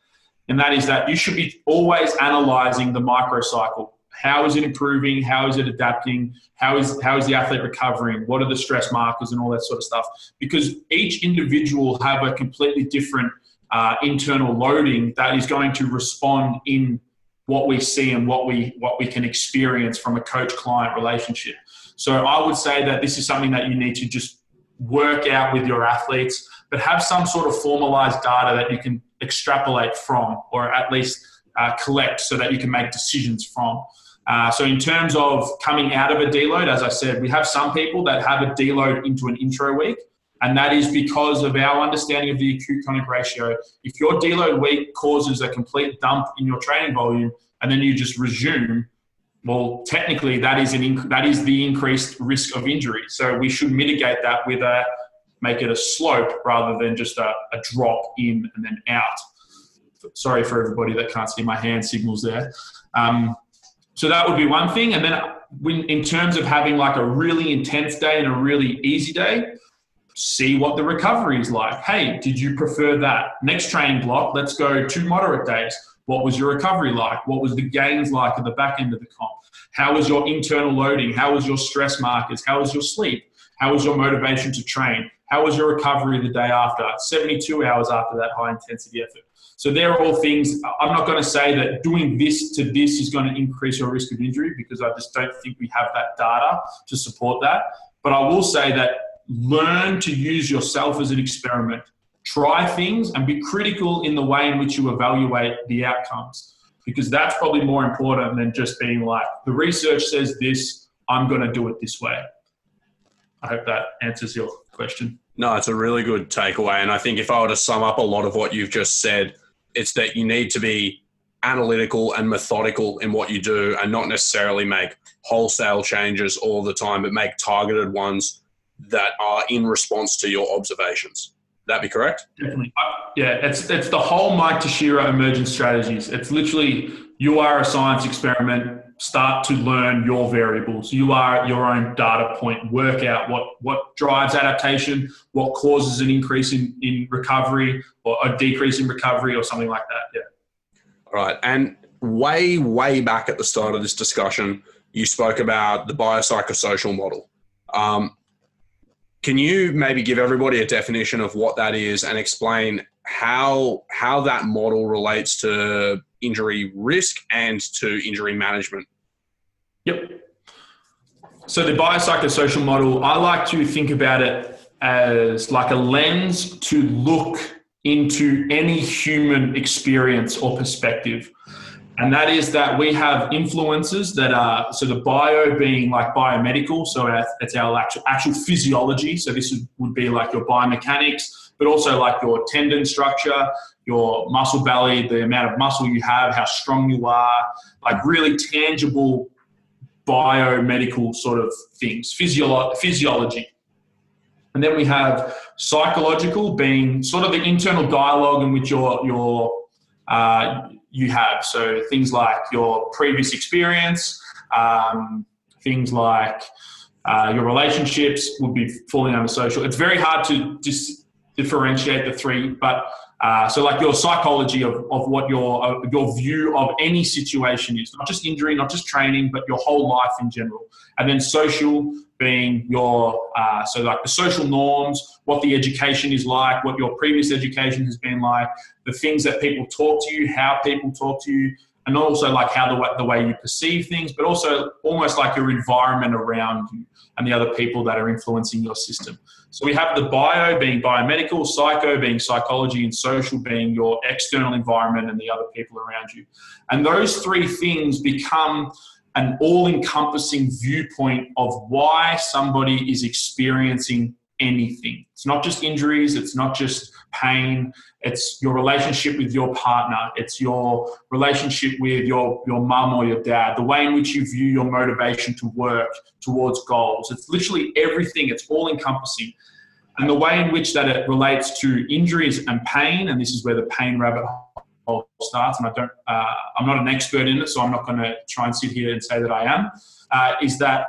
And that is that you should be always analyzing the microcycle. How is it improving? How is it adapting? How is, how is the athlete recovering? What are the stress markers and all that sort of stuff? Because each individual have a completely different uh, internal loading that is going to respond in what we see and what we what we can experience from a coach client relationship. So I would say that this is something that you need to just work out with your athletes, but have some sort of formalized data that you can extrapolate from, or at least uh, collect, so that you can make decisions from. Uh, so in terms of coming out of a deload, as I said, we have some people that have a deload into an intro week. And that is because of our understanding of the acute chronic ratio. If your deload week causes a complete dump in your training volume and then you just resume, well, technically that is an inc- that is the increased risk of injury. So we should mitigate that with a make it a slope rather than just a, a drop in and then out. Sorry for everybody that can't see my hand signals there. Um, so that would be one thing. And then when, in terms of having like a really intense day and a really easy day, see what the recovery is like. Hey, did you prefer that? Next training block, let's go two moderate days. What was your recovery like? What was the gains like at the back end of the comp? How was your internal loading? How was your stress markers? How was your sleep? How was your motivation to train? How was your recovery the day after? 72 hours after that high intensity effort. So they're all things. I'm not going to say that doing this to this is going to increase your risk of injury because I just don't think we have that data to support that. But I will say that learn to use yourself as an experiment. Try things and be critical in the way in which you evaluate the outcomes because that's probably more important than just being like, the research says this, I'm going to do it this way. I hope that answers your question. No, it's a really good takeaway. And I think if I were to sum up a lot of what you've just said, it's that you need to be analytical and methodical in what you do and not necessarily make wholesale changes all the time, but make targeted ones that are in response to your observations. That be correct? Definitely. Uh, yeah, it's it's the whole Mike Tuchscherer emergent strategies. It's literally you are a science experiment. Start to learn your variables. You are your own data point. Work out what what drives adaptation, what causes an increase in, in recovery or a decrease in recovery or something like that. Yeah. All right. And way, way back at the start of this discussion, you spoke about the biopsychosocial model. Um, can you maybe give everybody a definition of what that is and explain how how that model relates to injury risk and to injury management? Yep. So the biopsychosocial model, I like to think about it as like a lens to look into any human experience or perspective and that is that we have influences that are so the bio being like biomedical, so it's our actual, actual physiology. So this would be like your biomechanics, but also like your tendon structure, your muscle belly, the amount of muscle you have, how strong you are, like really tangible biomedical sort of things, Physio- physiology. And then we have psychological being sort of the internal dialogue in which your your uh, you have. So things like your previous experience, um, things like uh, your relationships would be falling under social. It's very hard to just differentiate the three, but uh, so like your psychology of, of what your uh, your view of any situation is, not just injury, not just training, but your whole life in general, and then social being your uh, so like the social norms, what the education is like, what your previous education has been like, the things that people talk to you, how people talk to you, and also like how the the way you perceive things, but also almost like your environment around you and the other people that are influencing your system. So we have the bio being biomedical, psycho being psychology, and social being your external environment and the other people around you. And those three things become an all encompassing viewpoint of why somebody is experiencing anything. It's not just injuries, it's not just pain, it's your relationship with your partner, it's your relationship with your, your mum or your dad, the way in which you view your motivation to work towards goals. It's literally everything, it's all encompassing. And the way in which that it relates to injuries and pain, and this is where the pain rabbit hole starts, and I don't, uh, I'm not an expert in it, so I'm not going to try and sit here and say that I am, uh, is that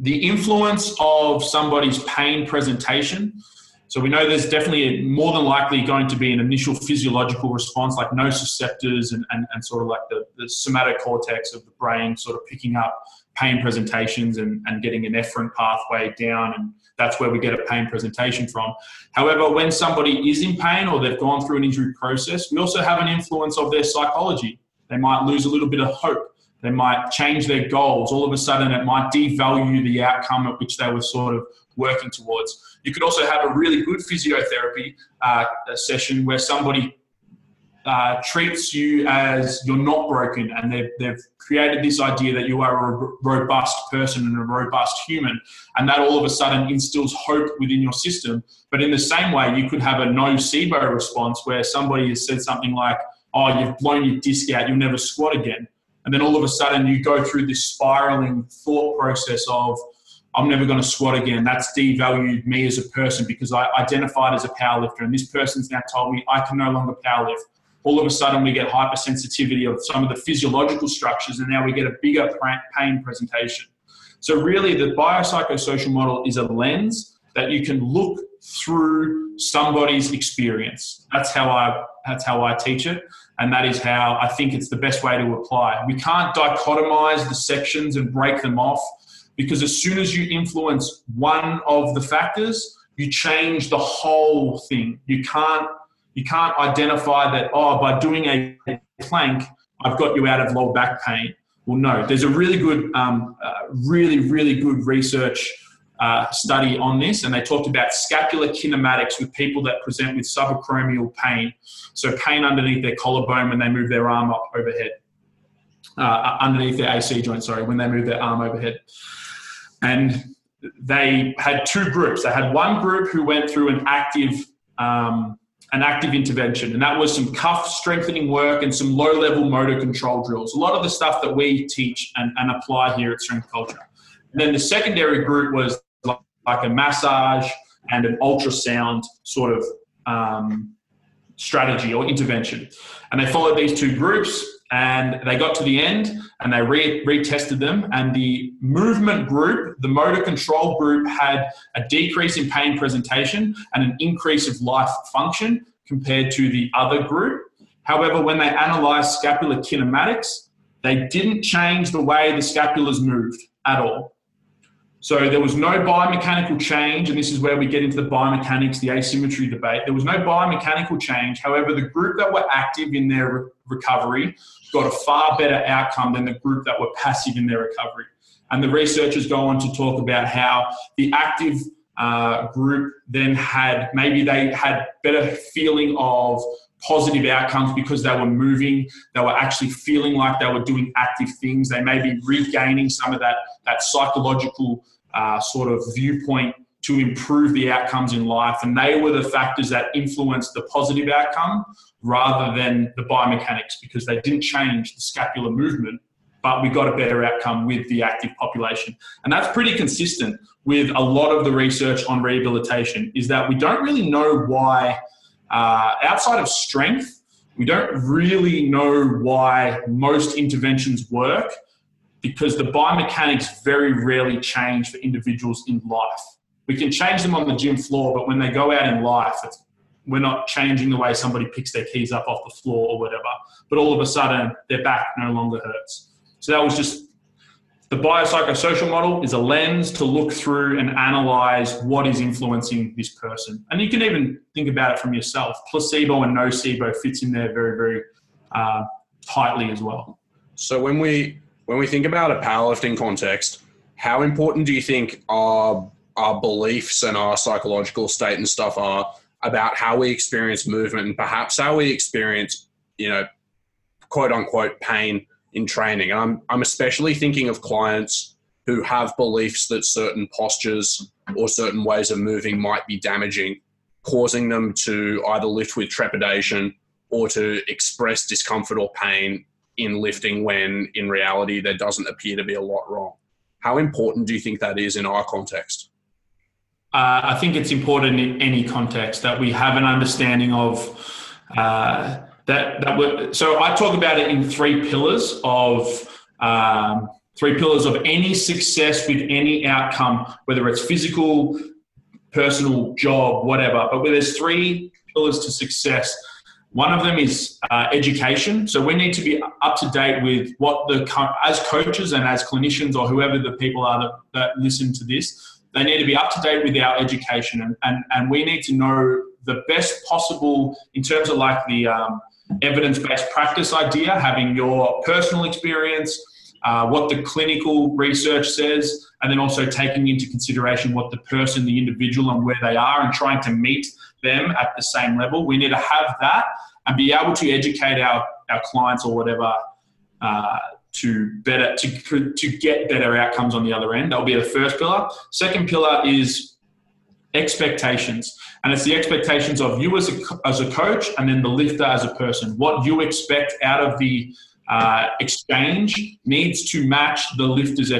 the influence of somebody's pain presentation. So we know there's definitely more than likely going to be an initial physiological response, like nociceptors and, and, and sort of like the, the somatocortex of the brain sort of picking up pain presentations and, and getting an efferent pathway down and that's where we get a pain presentation from. However, when somebody is in pain or they've gone through an injury process, we also have an influence of their psychology. They might lose a little bit of hope. They might change their goals. All of a sudden, it might devalue the outcome at which they were sort of working towards. You could also have a really good physiotherapy uh, session where somebody uh, treats you as you're not broken and they've, they've created this idea that you are a robust person and a robust human and that all of a sudden instills hope within your system but in the same way you could have a nocebo response where somebody has said something like oh you've blown your disc out you'll never squat again and then all of a sudden you go through this spiraling thought process of I'm never going to squat again. That's devalued me as a person because I identified as a powerlifter, and this person's now told me I can no longer powerlift all of a sudden we get hypersensitivity of some of the physiological structures, and now we get a bigger pain presentation. So, really, the biopsychosocial model is a lens that you can look through somebody's experience. That's how I that's how I teach it, and that is how I think it's the best way to apply. We can't dichotomize the sections and break them off because as soon as you influence one of the factors, you change the whole thing. You can't you can't identify that, oh, by doing a plank, I've got you out of low back pain. Well, no, there's a really good, um, uh, really, really good research uh, study on this, and they talked about scapular kinematics with people that present with subacromial pain. So, pain underneath their collarbone when they move their arm up overhead, uh, underneath their AC joint, sorry, when they move their arm overhead. And they had two groups. They had one group who went through an active um, an active intervention. And that was some cuff strengthening work and some low level motor control drills. A lot of the stuff that we teach and, and apply here at Strength Culture. And then the secondary group was like, a massage and an ultrasound sort of um, strategy or intervention. And they followed these two groups and they got to the end and they re- retested them. And the movement group, the motor control group, had a decrease in pain presentation and an increase of life function compared to the other group. However, when they analyzed scapular kinematics, they didn't change the way the scapulas moved at all. So there was no biomechanical change, and this is where we get into the biomechanics, the asymmetry debate. There was no biomechanical change. However, the group that were active in their re- recovery got a far better outcome than the group that were passive in their recovery. And the researchers go on to talk about how the active uh, group then had maybe they had better feeling of positive outcomes because they were moving, they were actually feeling like they were doing active things. They may be regaining some of that that psychological uh, sort of viewpoint to improve the outcomes in life. And they were the factors that influenced the positive outcome rather than the biomechanics because they didn't change the scapular movement, but we got a better outcome with the active population. And that's pretty consistent with a lot of the research on rehabilitation is that we don't really know why, uh, outside of strength, we don't really know why most interventions work because the biomechanics very rarely change for individuals in life. We can change them on the gym floor, but when they go out in life, we're not changing the way somebody picks their keys up off the floor or whatever. But all of a sudden, their back no longer hurts. So that was just the biopsychosocial model is a lens to look through and analyze what is influencing this person. And you can even think about it from yourself. Placebo and nocebo fits in there very, very uh, tightly as well. So when we when we think about a powerlifting context, how important do you think our our beliefs and our psychological state and stuff are about how we experience movement and perhaps how we experience, you know, quote unquote pain in training? And I'm I'm especially thinking of clients who have beliefs that certain postures or certain ways of moving might be damaging, causing them to either lift with trepidation or to express discomfort or pain in lifting when in reality there doesn't appear to be a lot wrong. How important do you think that is in our context? Uh, I think it's important in any context that we have an understanding of uh, that. That we so I talk about it in three pillars of um, three pillars of any success with any outcome, whether it's physical personal job, whatever. But there's three pillars to success. One of them is uh, education. So we need to be up to date with what the as coaches and as clinicians or whoever the people are that, that listen to this, they need to be up to date with our education, and, and, and we need to know the best possible in terms of like the um, evidence based practice idea, having your personal experience, uh, what the clinical research says, and then also taking into consideration what the person, the individual, and where they are, and trying to meet them at the same level. We need to have that and be able to educate our, our clients or whatever uh, to better to, to get better outcomes on the other end. That'll be the first pillar. Second pillar is expectations and it's the expectations of you as a, as a coach and then the lifter as a person what you expect out of the uh, exchange needs to match the lifter's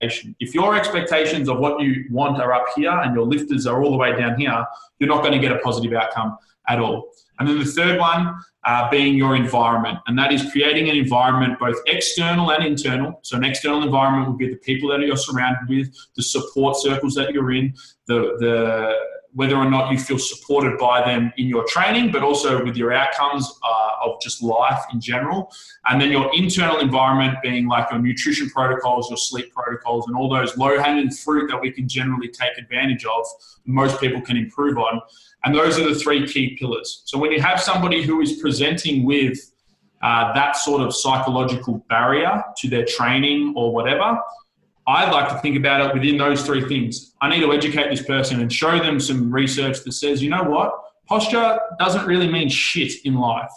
expectation if your expectations of what you want are up here and your lifters are all the way down here you're not going to get a positive outcome at all and then the third one uh, being your environment, and that is creating an environment both external and internal. So, an external environment would be the people that you're surrounded with, the support circles that you're in, the the whether or not you feel supported by them in your training, but also with your outcomes uh, of just life in general. And then your internal environment being like your nutrition protocols, your sleep protocols, and all those low hanging fruit that we can generally take advantage of, most people can improve on. And those are the three key pillars. So when you have somebody who is presenting with uh, that sort of psychological barrier to their training or whatever, I'd like to think about it within those three things. I need to educate this person and show them some research that says, you know what, posture doesn't really mean shit in life.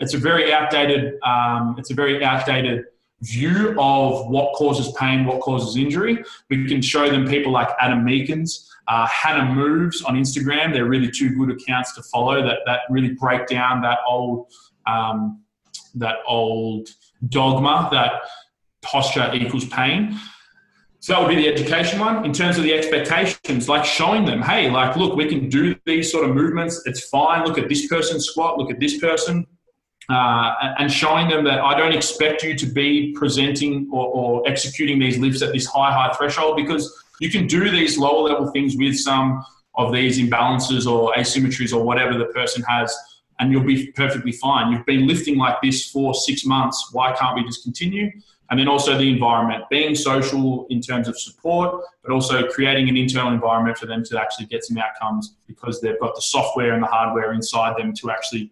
It's a very outdated. Um, it's a very outdated view of what causes pain, what causes injury. We can show them people like Adam Meakins, uh, Hannah Moves on Instagram. They're really two good accounts to follow that that really break down that old um, that old dogma that posture equals pain. So that would be the education one. In terms of the expectations, like showing them, hey, like, look, we can do these sort of movements. It's fine. Look at this person squat. Look at this person. Uh, and showing them that I don't expect you to be presenting or, or, executing these lifts at this high, high threshold because you can do these lower level things with some of these imbalances or asymmetries or whatever the person has, and you'll be perfectly fine. You've been lifting like this for six months. Why can't we just continue? And then also the environment, being social in terms of support, but also creating an internal environment for them to actually get some outcomes because they've got the software and the hardware inside them to actually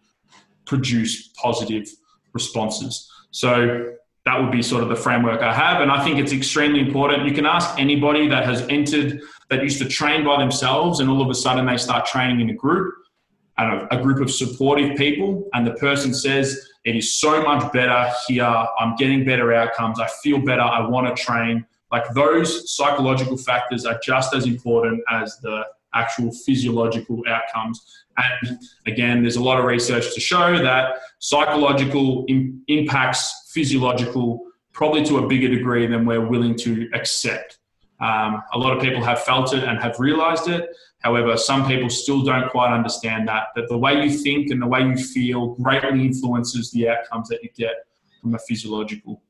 produce positive responses. So that would be sort of the framework I have. And I think it's extremely important. You can ask anybody that has entered, that used to train by themselves, and all of a sudden they start training in a group, and a, group of supportive people, and the person says, It is so much better here. I'm getting better outcomes. I feel better. I want to train. Like those psychological factors are just as important as the actual physiological outcomes. And again, there's a lot of research to show that psychological impacts physiological probably to a bigger degree than we're willing to accept. Um, a lot of people have felt it and have realized it. However, some people still don't quite understand that, that the way you think and the way you feel greatly influences the outcomes that you get from a physiological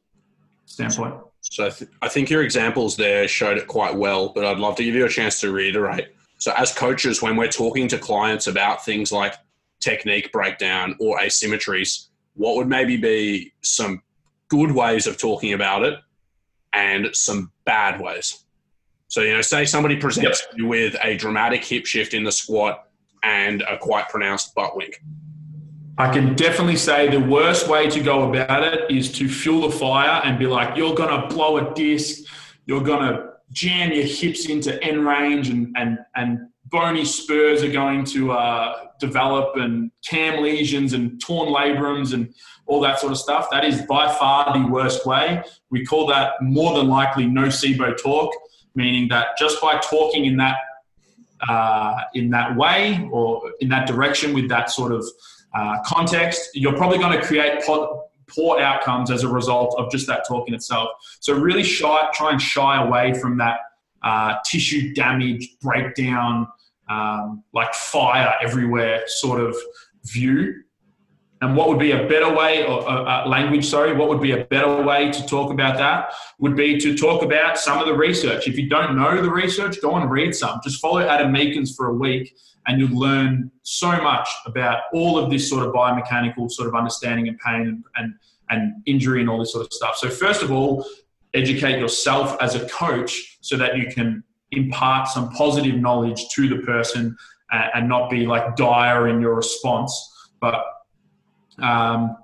standpoint. So I, th- I think your examples there showed it quite well, but I'd love to give you a chance to reiterate so, as coaches, when we're talking to clients about things like technique breakdown or asymmetries, what would maybe be some good ways of talking about it and some bad ways? So, you know, say somebody presents yep. you with a dramatic hip shift in the squat and a quite pronounced butt wink. I can definitely say the worst way to go about it is to fuel the fire and be like, you're going to blow a disc, you're going to jam your hips into end range and, and, and bony spurs are going to uh, develop and cam lesions and torn labrums and all that sort of stuff. That is by far the worst way. We call that more than likely nocebo talk, meaning that just by talking in that uh, in that way or in that direction with that sort of uh, context, you're probably going to create poor outcomes as a result of just that talk in itself. So really shy, try and shy away from that uh, tissue damage, breakdown, um, like fire everywhere sort of view. And what would be a better way, or uh, uh, language, sorry, what would be a better way to talk about that would be to talk about some of the research. If you don't know the research, go and read some. Just follow Adam Meakins for a week and you'll learn so much about all of this sort of biomechanical sort of understanding and pain and, and, and injury and all this sort of stuff. So, first of all, educate yourself as a coach so that you can impart some positive knowledge to the person and, and not be like dire in your response. But um,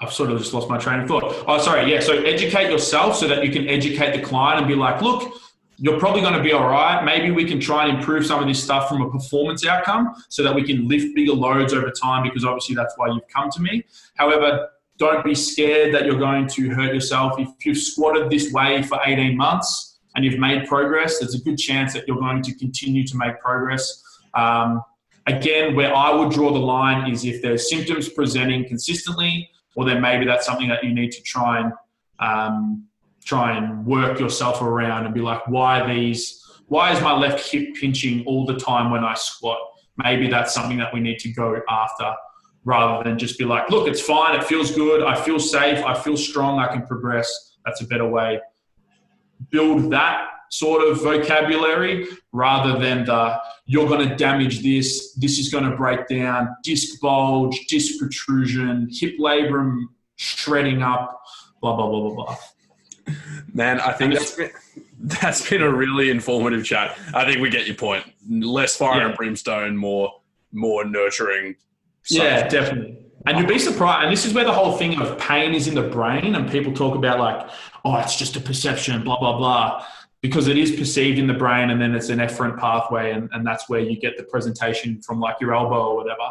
I've sort of just lost my train of thought. Oh, sorry. Yeah. So educate yourself so that you can educate the client and be like, look, you're probably going to be all right. Maybe we can try and improve some of this stuff from a performance outcome so that we can lift bigger loads over time because obviously that's why you've come to me. However, don't be scared that you're going to hurt yourself. If you've squatted this way for 18 months and you've made progress, there's a good chance that you're going to continue to make progress. Um, Again, where I would draw the line is if there's symptoms presenting consistently, or then maybe that's something that you need to try and um, try and work yourself around and be like, why these? Why is my left hip pinching all the time when I squat? Maybe that's something that we need to go after rather than just be like, look, it's fine, it feels good, I feel safe, I feel strong, I can progress. That's a better way. Build that sort of vocabulary rather than the you're going to damage this, this is going to break down, disc bulge, disc protrusion, hip labrum shredding up, blah, blah, blah, blah, blah. Man, I think that's been, that's been a really informative chat. I think we get your point. Less fire yeah. and brimstone, more more nurturing. Yeah, definitely. And you'd be surprised. And this is where the whole thing of pain is in the brain, and people talk about like, oh, it's just a perception, blah blah blah because it is perceived in the brain and then it's an efferent pathway and, and that's where you get the presentation from like your elbow or whatever.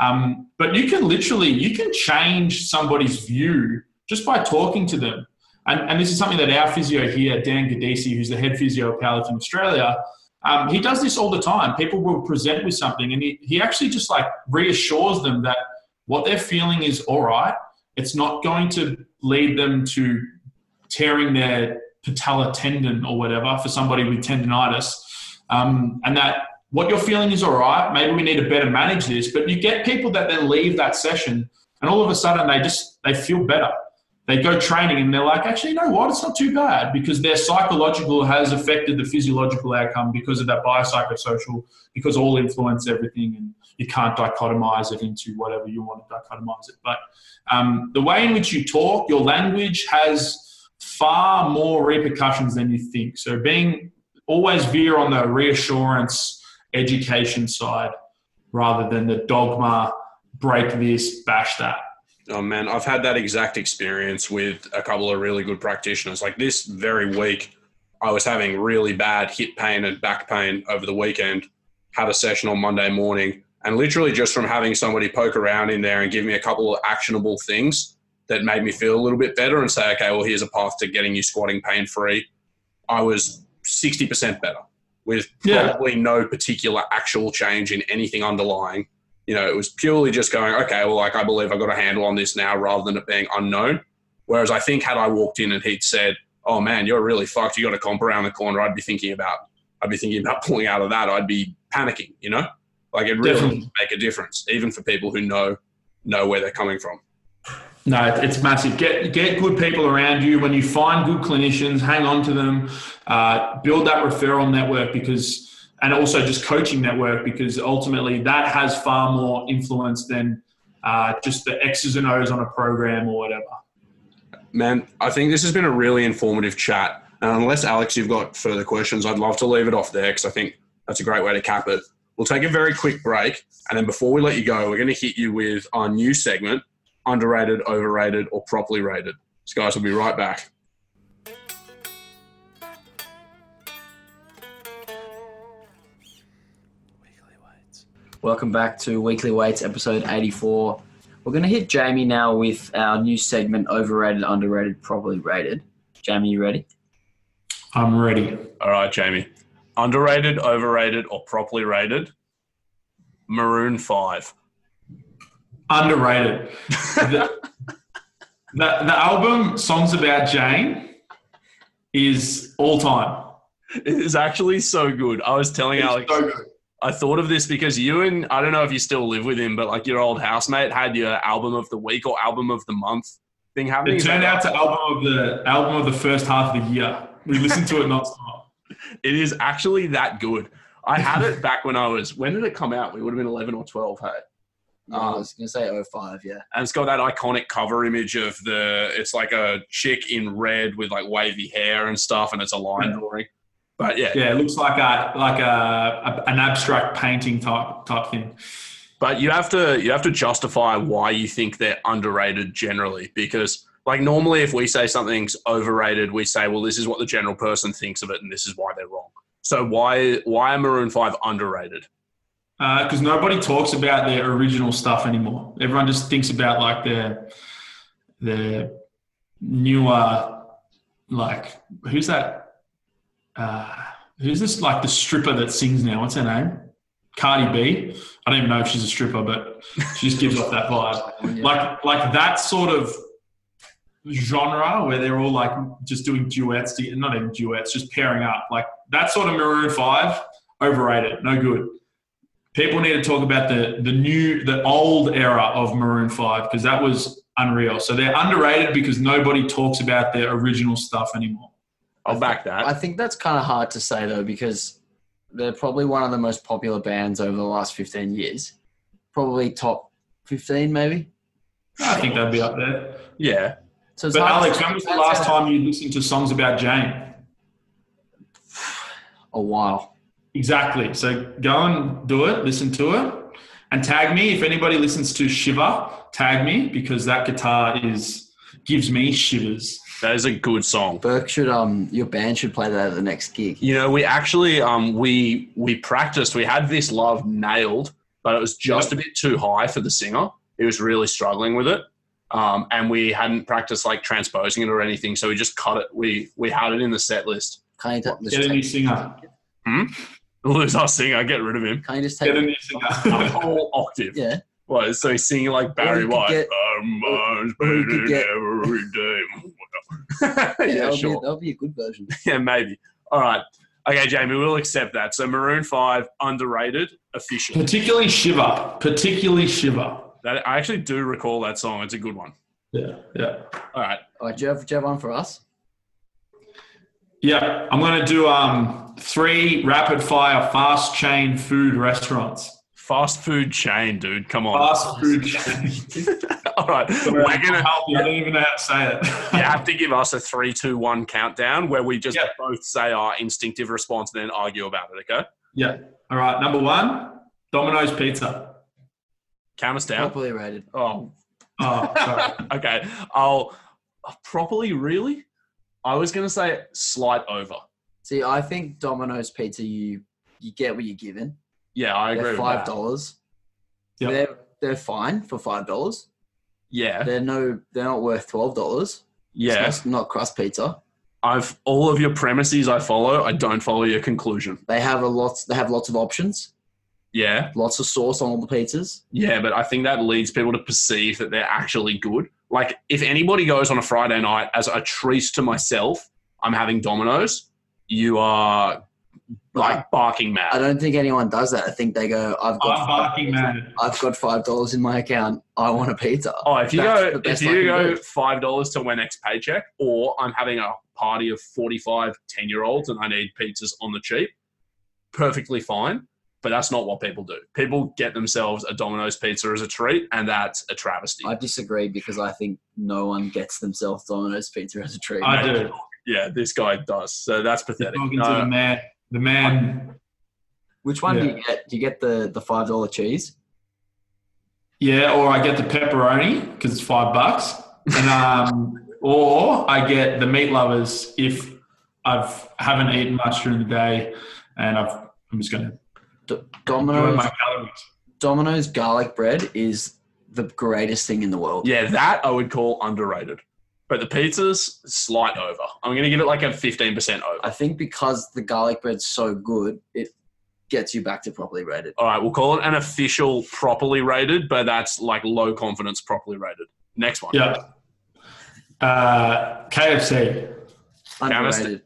Um, but you can literally you can change somebody's view just by talking to them. And, and this is something that our physio here dan gadisi who's the head physio of powerlifting australia um, he does this all the time. People will present with something and he, he actually just like reassures them that what they're feeling is all right. It's not going to lead them to tearing their patella tendon or whatever for somebody with tendonitis, um, and that what you're feeling is all right. Maybe we need to better manage this. But you get people that then leave that session, and all of a sudden they just they feel better. They go training and they're like, actually, you know what? It's not too bad because their psychological has affected the physiological outcome because of that biopsychosocial, because all influence everything, and you can't dichotomize it into whatever you want to dichotomize it. But um, the way in which you talk, your language has far more repercussions than you think. So being always veer on the reassurance education side rather than the dogma break this bash that oh man i've had that exact experience with a couple of really good practitioners like this very week i was having really bad hip pain and back pain over the weekend had a session on monday morning and literally just from having somebody poke around in there and give me a couple of actionable things that made me feel a little bit better and say, okay, well, here's a path to getting you squatting pain free. I was 60% better with probably yeah. no particular actual change in anything underlying. You know, it was purely just going, okay, well, like I believe I've got a handle on this now rather than it being unknown. Whereas I think had I walked in and he'd said, oh man, you're really fucked, you got a comp around the corner, I'd be thinking about, I'd be thinking about pulling out of that. I'd be panicking, you know? Like it really Definitely. make a difference, even for people who know know where they're coming from. No, it's massive. Get get good people around you. When you find good clinicians, hang on to them. Uh, build that referral network because, and also just coaching network because ultimately that has far more influence than uh, just the X's and O's on a program or whatever. Man, I think this has been a really informative chat. And unless Alex, you've got further questions, I'd love to leave it off there because I think that's a great way to cap it. We'll take a very quick break, and then before we let you go, we're going to hit you with our new segment underrated, overrated, or properly rated. So, guys, we'll be right back. Welcome back to Weekly Weights, episode 84. We're going to hit Jamie now with our new segment overrated, underrated, properly rated. Jamie, you ready? I'm ready. All right, Jamie. Underrated, overrated, or properly rated? Maroon 5. Underrated. the, the, the album Songs About Jane is all time. It is actually so good. I was telling it's Alex. So good. I thought of this because you and I don't know if you still live with him, but like your old housemate had your album of the week or album of the month thing happening. It turned out to album of the album of the first half of the year. We listened to it nonstop. It is actually that good. I had it back when I was. When did it come out? We would have been eleven or twelve. Hey, Yeah, oh, I was going to say 05, yeah. and it's got that iconic cover image of the. It's like a chick in red with like wavy hair and stuff, and it's a line Yeah. drawing. But yeah, Yeah, it looks like a like a, a an abstract painting type type thing. But you have to you have to justify why you think they're underrated generally because like normally if we say something's overrated, we say, well, this is what the general person thinks of it and this is why they're wrong. So why why are Maroon Five underrated? Because Uh, nobody talks about their original stuff anymore. Everyone just thinks about like their their newer like who's that? Uh, who's this like the stripper that sings now? What's her name? Cardi B. I don't even know if she's a stripper, but she just gives off that vibe. Yeah. Like like that sort of genre where they're all like just doing duets, to, not even duets, just pairing up. Like that sort of Maroon Five, overrated, no good people need to talk about the the new the old era of Maroon Five because that was unreal. So they're underrated because nobody talks about their original stuff anymore. I'll back that. I think that's kind of hard to say, though, because they're probably one of the most popular bands over the last 15 years. Probably top 15, maybe. I think that'd be up there. yeah. So But hard to Alex, when was the last time you listened to songs about Jane? A while. Exactly. So go and do it. Listen to it, and tag me if anybody listens to Shiver. Tag me because that guitar is gives me shivers. That is a good song. Burke should, um, your band should play that at the next gig. You know, we actually um we we practiced. We had this love nailed, but it was just a bit too high for the singer. He was really struggling with it. Um, and we hadn't practiced like transposing it or anything, so we just cut it. We we had it in the set list. Can't you, ta- just Get a new take, singer. Lose our singer, get rid of him. can't you just Get a take new A whole octave. Yeah. What? So he's singing like Barry you could White. get- I'm much or you better could get- every day. Yeah, yeah, that'll, sure. be, that'll be a good version. Yeah, maybe. All right. Okay, Jamie, we'll accept that. So Maroon Five underrated officially. Particularly Shiver. Particularly Shiver. That I actually do recall that song. It's a good one. Yeah. Yeah. All right. All right, do you have, do you have one for us? Yeah, I'm going to do um, three rapid fire fast chain food restaurants. Fast food chain, dude. Come on. Fast food chain. All right. We're gonna help you. I don't even know how to say it. you have to give us a three, two, one countdown where we just Yeah. both say our instinctive response and then argue about it, okay? yeah. All right. Number one, Domino's Pizza. Count us down. Properly rated. Oh, Oh, sorry. okay. I'll properly really. I was gonna say slight over. See, I think Domino's Pizza, you you get what you're given. Yeah, I agree They're five dollars. Yep. They're they're fine for five dollars. Yeah, They're no, they're not worth twelve dollars. yeah. it's not, not crust pizza. I've all of your premises I follow. I don't follow your conclusion. They have a lot. They have lots of options. Yeah, Lots of sauce on all the pizzas. yeah, but I think that leads people to perceive that they're actually good. Like if anybody goes on a Friday night as a treat to myself, I'm having Domino's. You are like barking mad. I don't think anyone does that. I think they go, "I've got, I'm barking man. I've got five dollars in my account. I want a pizza." Oh, if you That's go if you go do. five dollars to my next paycheck, or I'm having a party of 45 10 year olds and I need pizzas on the cheap, perfectly fine. But that's not what people do. People get themselves a Domino's pizza as a treat, and that's a travesty. I disagree because I think no one gets themselves Domino's pizza as a treat. I do. yeah, this guy does. So that's pathetic. Talking No, to the man. The man. Which one do you get? Do you get the the five dollar cheese? Yeah, or I get the pepperoni because it's five bucks, and um, or I get the meat lovers if I've haven't eaten much during the day, and I've I'm just gonna D- Domino's my calories. Domino's garlic bread is the greatest thing in the world. yeah, that I would call underrated. But the pizza's slight over. I'm going to give it like a 15% over. I think because the garlic bread's so good, it gets you back to properly rated. All right, we'll call it an official properly rated, but that's like low confidence properly rated. Next one. Yeah. Uh, KFC. Underrated.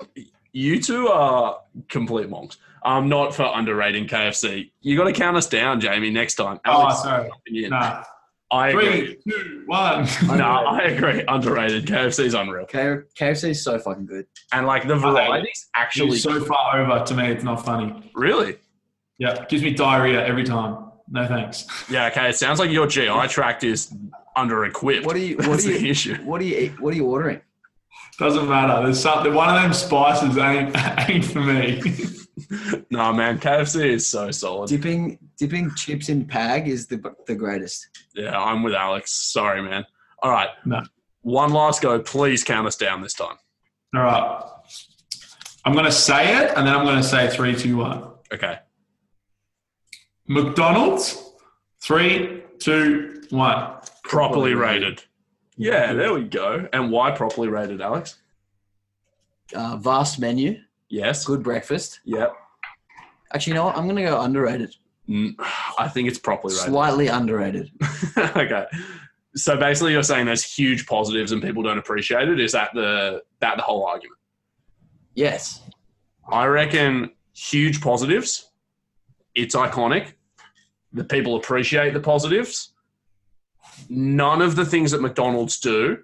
Underrated. You two are complete monks. I'm not for underrating KFC. You got to count us down, Jamie, next time. Oh, sorry. opinion. Nah. I agree. Three, two, one. No, I agree. Underrated. KFC's unreal. K- KFC is so fucking good. And like the varieties actually It's so far over to me, it's not funny. really. Yeah, gives me diarrhea every time. No thanks. Yeah, okay. It sounds like your GI tract is under equipped. What do you? What That's do the you? issue. What do you? eat- What are you ordering? Doesn't matter. There's something. One of them spices ain't ain't for me. no, man. KFC is so solid. Dipping dipping chips in pag is the the greatest. Yeah, I'm with Alex. Sorry, man. All right. No. One last go. Please count us down this time. All right. I'm gonna say it, and then I'm gonna say three, two, one. Okay. McDonald's. Three, two, one. Properly rated. Yeah, there we go. And why properly rated, Alex? Uh, vast menu, Yes. good breakfast. Yep. Actually, you know what? I'm gonna go underrated. Mm, I think it's properly rated. Slightly underrated. okay. So basically, you're saying there's huge positives and people don't appreciate it. Is that the that the whole argument? Yes. I reckon huge positives. It's iconic. The people appreciate the positives. None of the things that McDonald's do,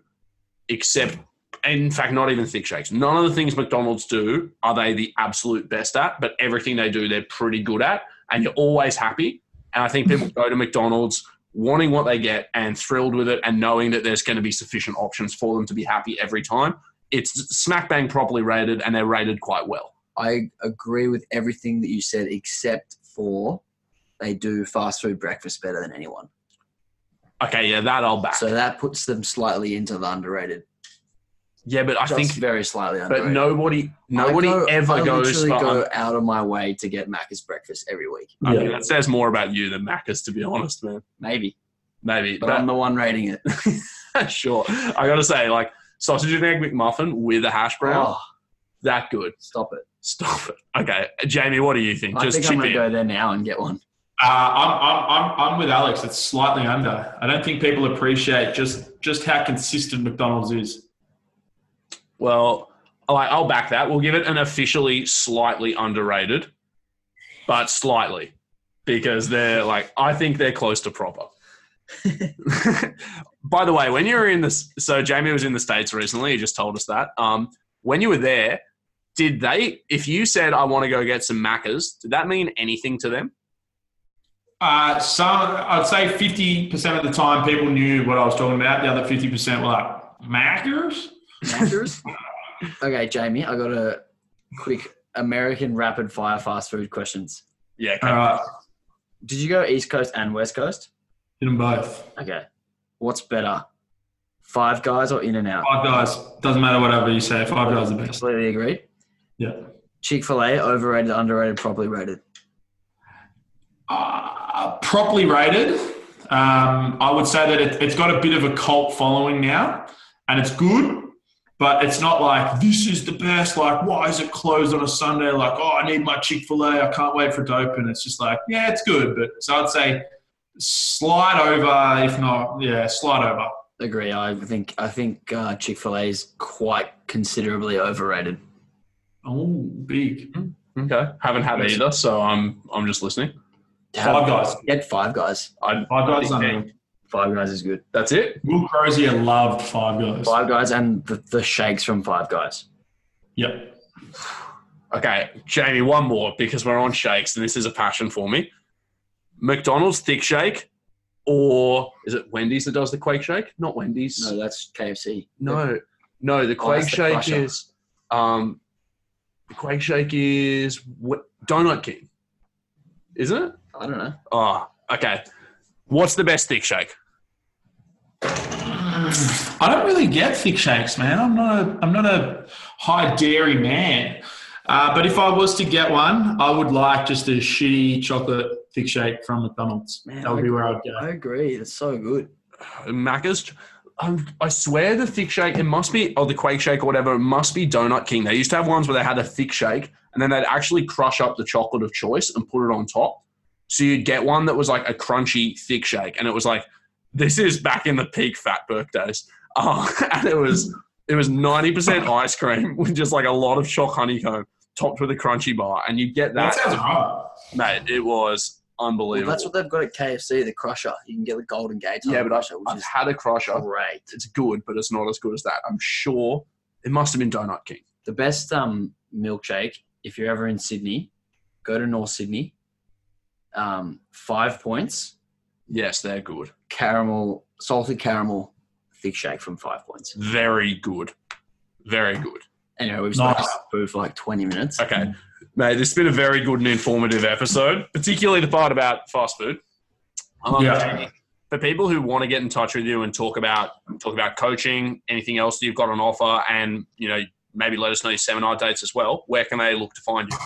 except, in fact, not even thick shakes. None of the things McDonald's do are they the absolute best at, but everything they do, they're pretty good at, and you're always happy. And I think hmm. people go to McDonald's wanting what they get and thrilled with it, and knowing that there's going to be sufficient options for them to be happy every time. It's smack bang properly rated, and they're rated quite well. I agree with everything that you said, except for they do fast food breakfast better than anyone. Okay, yeah, that I'll back. So that puts them slightly into the underrated. Yeah, but I Just think, very slightly but underrated. nobody, nobody I go, ever I goes literally for. go out of my way to get Macca's breakfast every week. I mean, that says more about you than Macca's, to be honest, man. Maybe, Maybe, but I'm the one rating it. sure. I gotta say, like sausage and egg McMuffin with a hash brown, Oh, that good. stop it! Stop it. Okay, Jamie, what do you think? I Just think I'm chip gonna in. go there now and get one. Uh, I'm, I'm, I'm, I'm with Alex. It's slightly under. I don't think people appreciate just just how consistent McDonald's is. Well, I'll back that. We'll give it an officially slightly underrated, but slightly because they're like I think they're close to proper. By the way, when you were in this, so Jamie was in the states recently. He just told us that. Um, when you were there, did they? If you said I want to go get some Maccas, did that mean anything to them? Uh, some, I'd say 50% of the time people knew what I was talking about. The other 50% were like, Maccas? Macca's? okay, Jamie, I got a quick American rapid fire fast food questions. Yeah. Okay. All right. Did you go East Coast and West Coast? Hit them both. Okay. What's better, Five Guys or In and Out? Five guys. Doesn't matter whatever you say. Five guys are the best. Completely agreed. Yeah. Chick Fil A overrated, underrated, properly rated. Uh, properly rated. Um, I would say that it, it's got a bit of a cult following now, and it's good, but it's not like this is the best. Like, why is it closed on a Sunday? Like, oh, I need my Chick Fil A. I can't wait for it to open. It's just like, yeah, it's good, but so I'd say slide over, if not, yeah, slide over. Agree. I think I think uh, Chick Fil A is quite considerably overrated. Oh, big Okay. Haven't had it either, so I'm I'm just listening. Five Guys. Get Five Guys. I, Five Guys. is Okay. Unreal. Five Guys is good. that's it. Will Crozier loved Five Guys. Five Guys and the, the shakes from Five Guys. Yep. Okay, Jamie, one more because we're on shakes and this is a passion for me. McDonald's thick shake, or is it Wendy's that does the Quake Shake? Not Wendy's. No, that's KFC. no, no. The Oh, Quake that's the Shake Crusher. is um, the Quake Shake is what, Donut King, isn't it? I don't know. Oh, okay. What's the best thick shake? I don't really get thick shakes, man. I'm not a I'm not a high dairy man. Uh, but if I was to get one, I would like just a shitty chocolate thick shake from McDonald's. Man, that would be where I'd go. I agree. It's so good. Macca's. Um, I swear the thick shake, it must be, or the Quake Shake or whatever, it must be Donut King. They used to have ones where they had a thick shake and then they'd actually crush up the chocolate of choice and put it on top. So you'd get one that was like a crunchy thick shake. And it was like, this is back in the peak fat Burke days. Uh, and it was, it was 90% ice cream with just like a lot of choc honeycomb. topped with a crunchy bar, and you get That that, sounds right. mate. It was Well, unbelievable. that's what they've got at KFC, the Crusher. You can get the Golden Gate yeah, but I've, Crusher, which I've is had a crusher. great. It's good, but it's not as good as that. I'm sure it must have been Donut King. The best um, milkshake, if you're ever in Sydney, go to North Sydney. Um, five points, Yes, they're good. caramel, salted caramel, thick shake from Five Points. Very good. Very good. Anyway, we've Nice. spoken about food for like 20 minutes. Okay. Mate, this has been a very good and informative episode, particularly the part about fast food. Um, Yeah. For people who want to get in touch with you and talk about talk about coaching, anything else that you've got on offer, and you know maybe let us know your seminar dates as well. Where can they look to find you?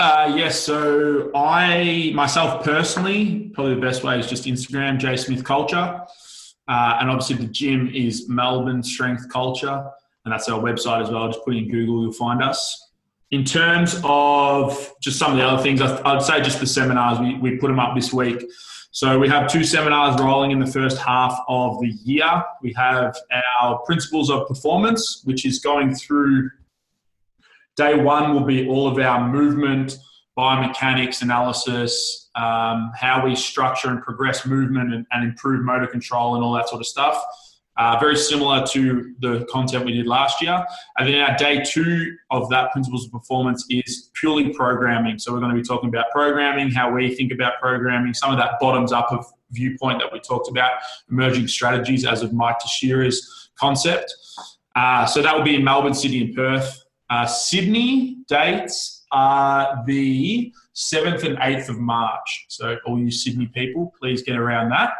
Uh, yes, so I myself personally, probably the best way is just Instagram, J Smith Culture, uh, and obviously the gym is Melbourne Strength Culture, and that's our website as well. Just put in Google, you'll find us. In terms of just some of the other things, I'd say just the seminars we, we put them up this week. So we have two seminars rolling in the first half of the year. We have our Principles of Performance, which is going through Day one will be all of our movement, biomechanics analysis, um, how we structure and progress movement and, and improve motor control and all that sort of stuff. Uh, very similar to the content we did last year. And then our day two of that principles of performance is purely programming. So we're going to be talking about programming, how we think about programming, some of that bottoms up of viewpoint that we talked about, emerging strategies as of Mike Tuchscherer's concept. Uh, so that will be in Melbourne, Sydney, and Perth. Uh, Sydney dates are the 7th and 8th of March. So, all you Sydney people, please get around that.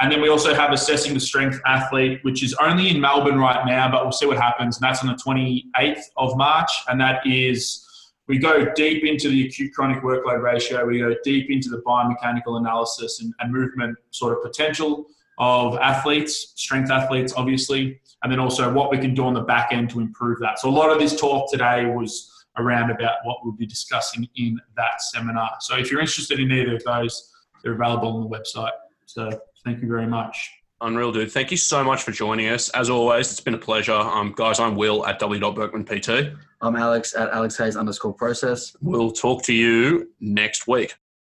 And then we also have Assessing the Strength Athlete, which is only in Melbourne right now, but we'll see what happens. And that's on the 28th of March. And that is, we go deep into the acute chronic workload ratio, we go deep into the biomechanical analysis and, and movement sort of potential of athletes, strength athletes, obviously, and then also what we can do on the back end to improve that. So a lot of this talk today was around about what we'll be discussing in that seminar. So if you're interested in either of those, they're available on the website. So thank you very much. Unreal, dude. Thank you so much for joining us. As always, it's been a pleasure. Um, guys, I'm Will at w.berkmanpt. I'm Alex at Alex Hayes underscore process. We'll talk to you next week.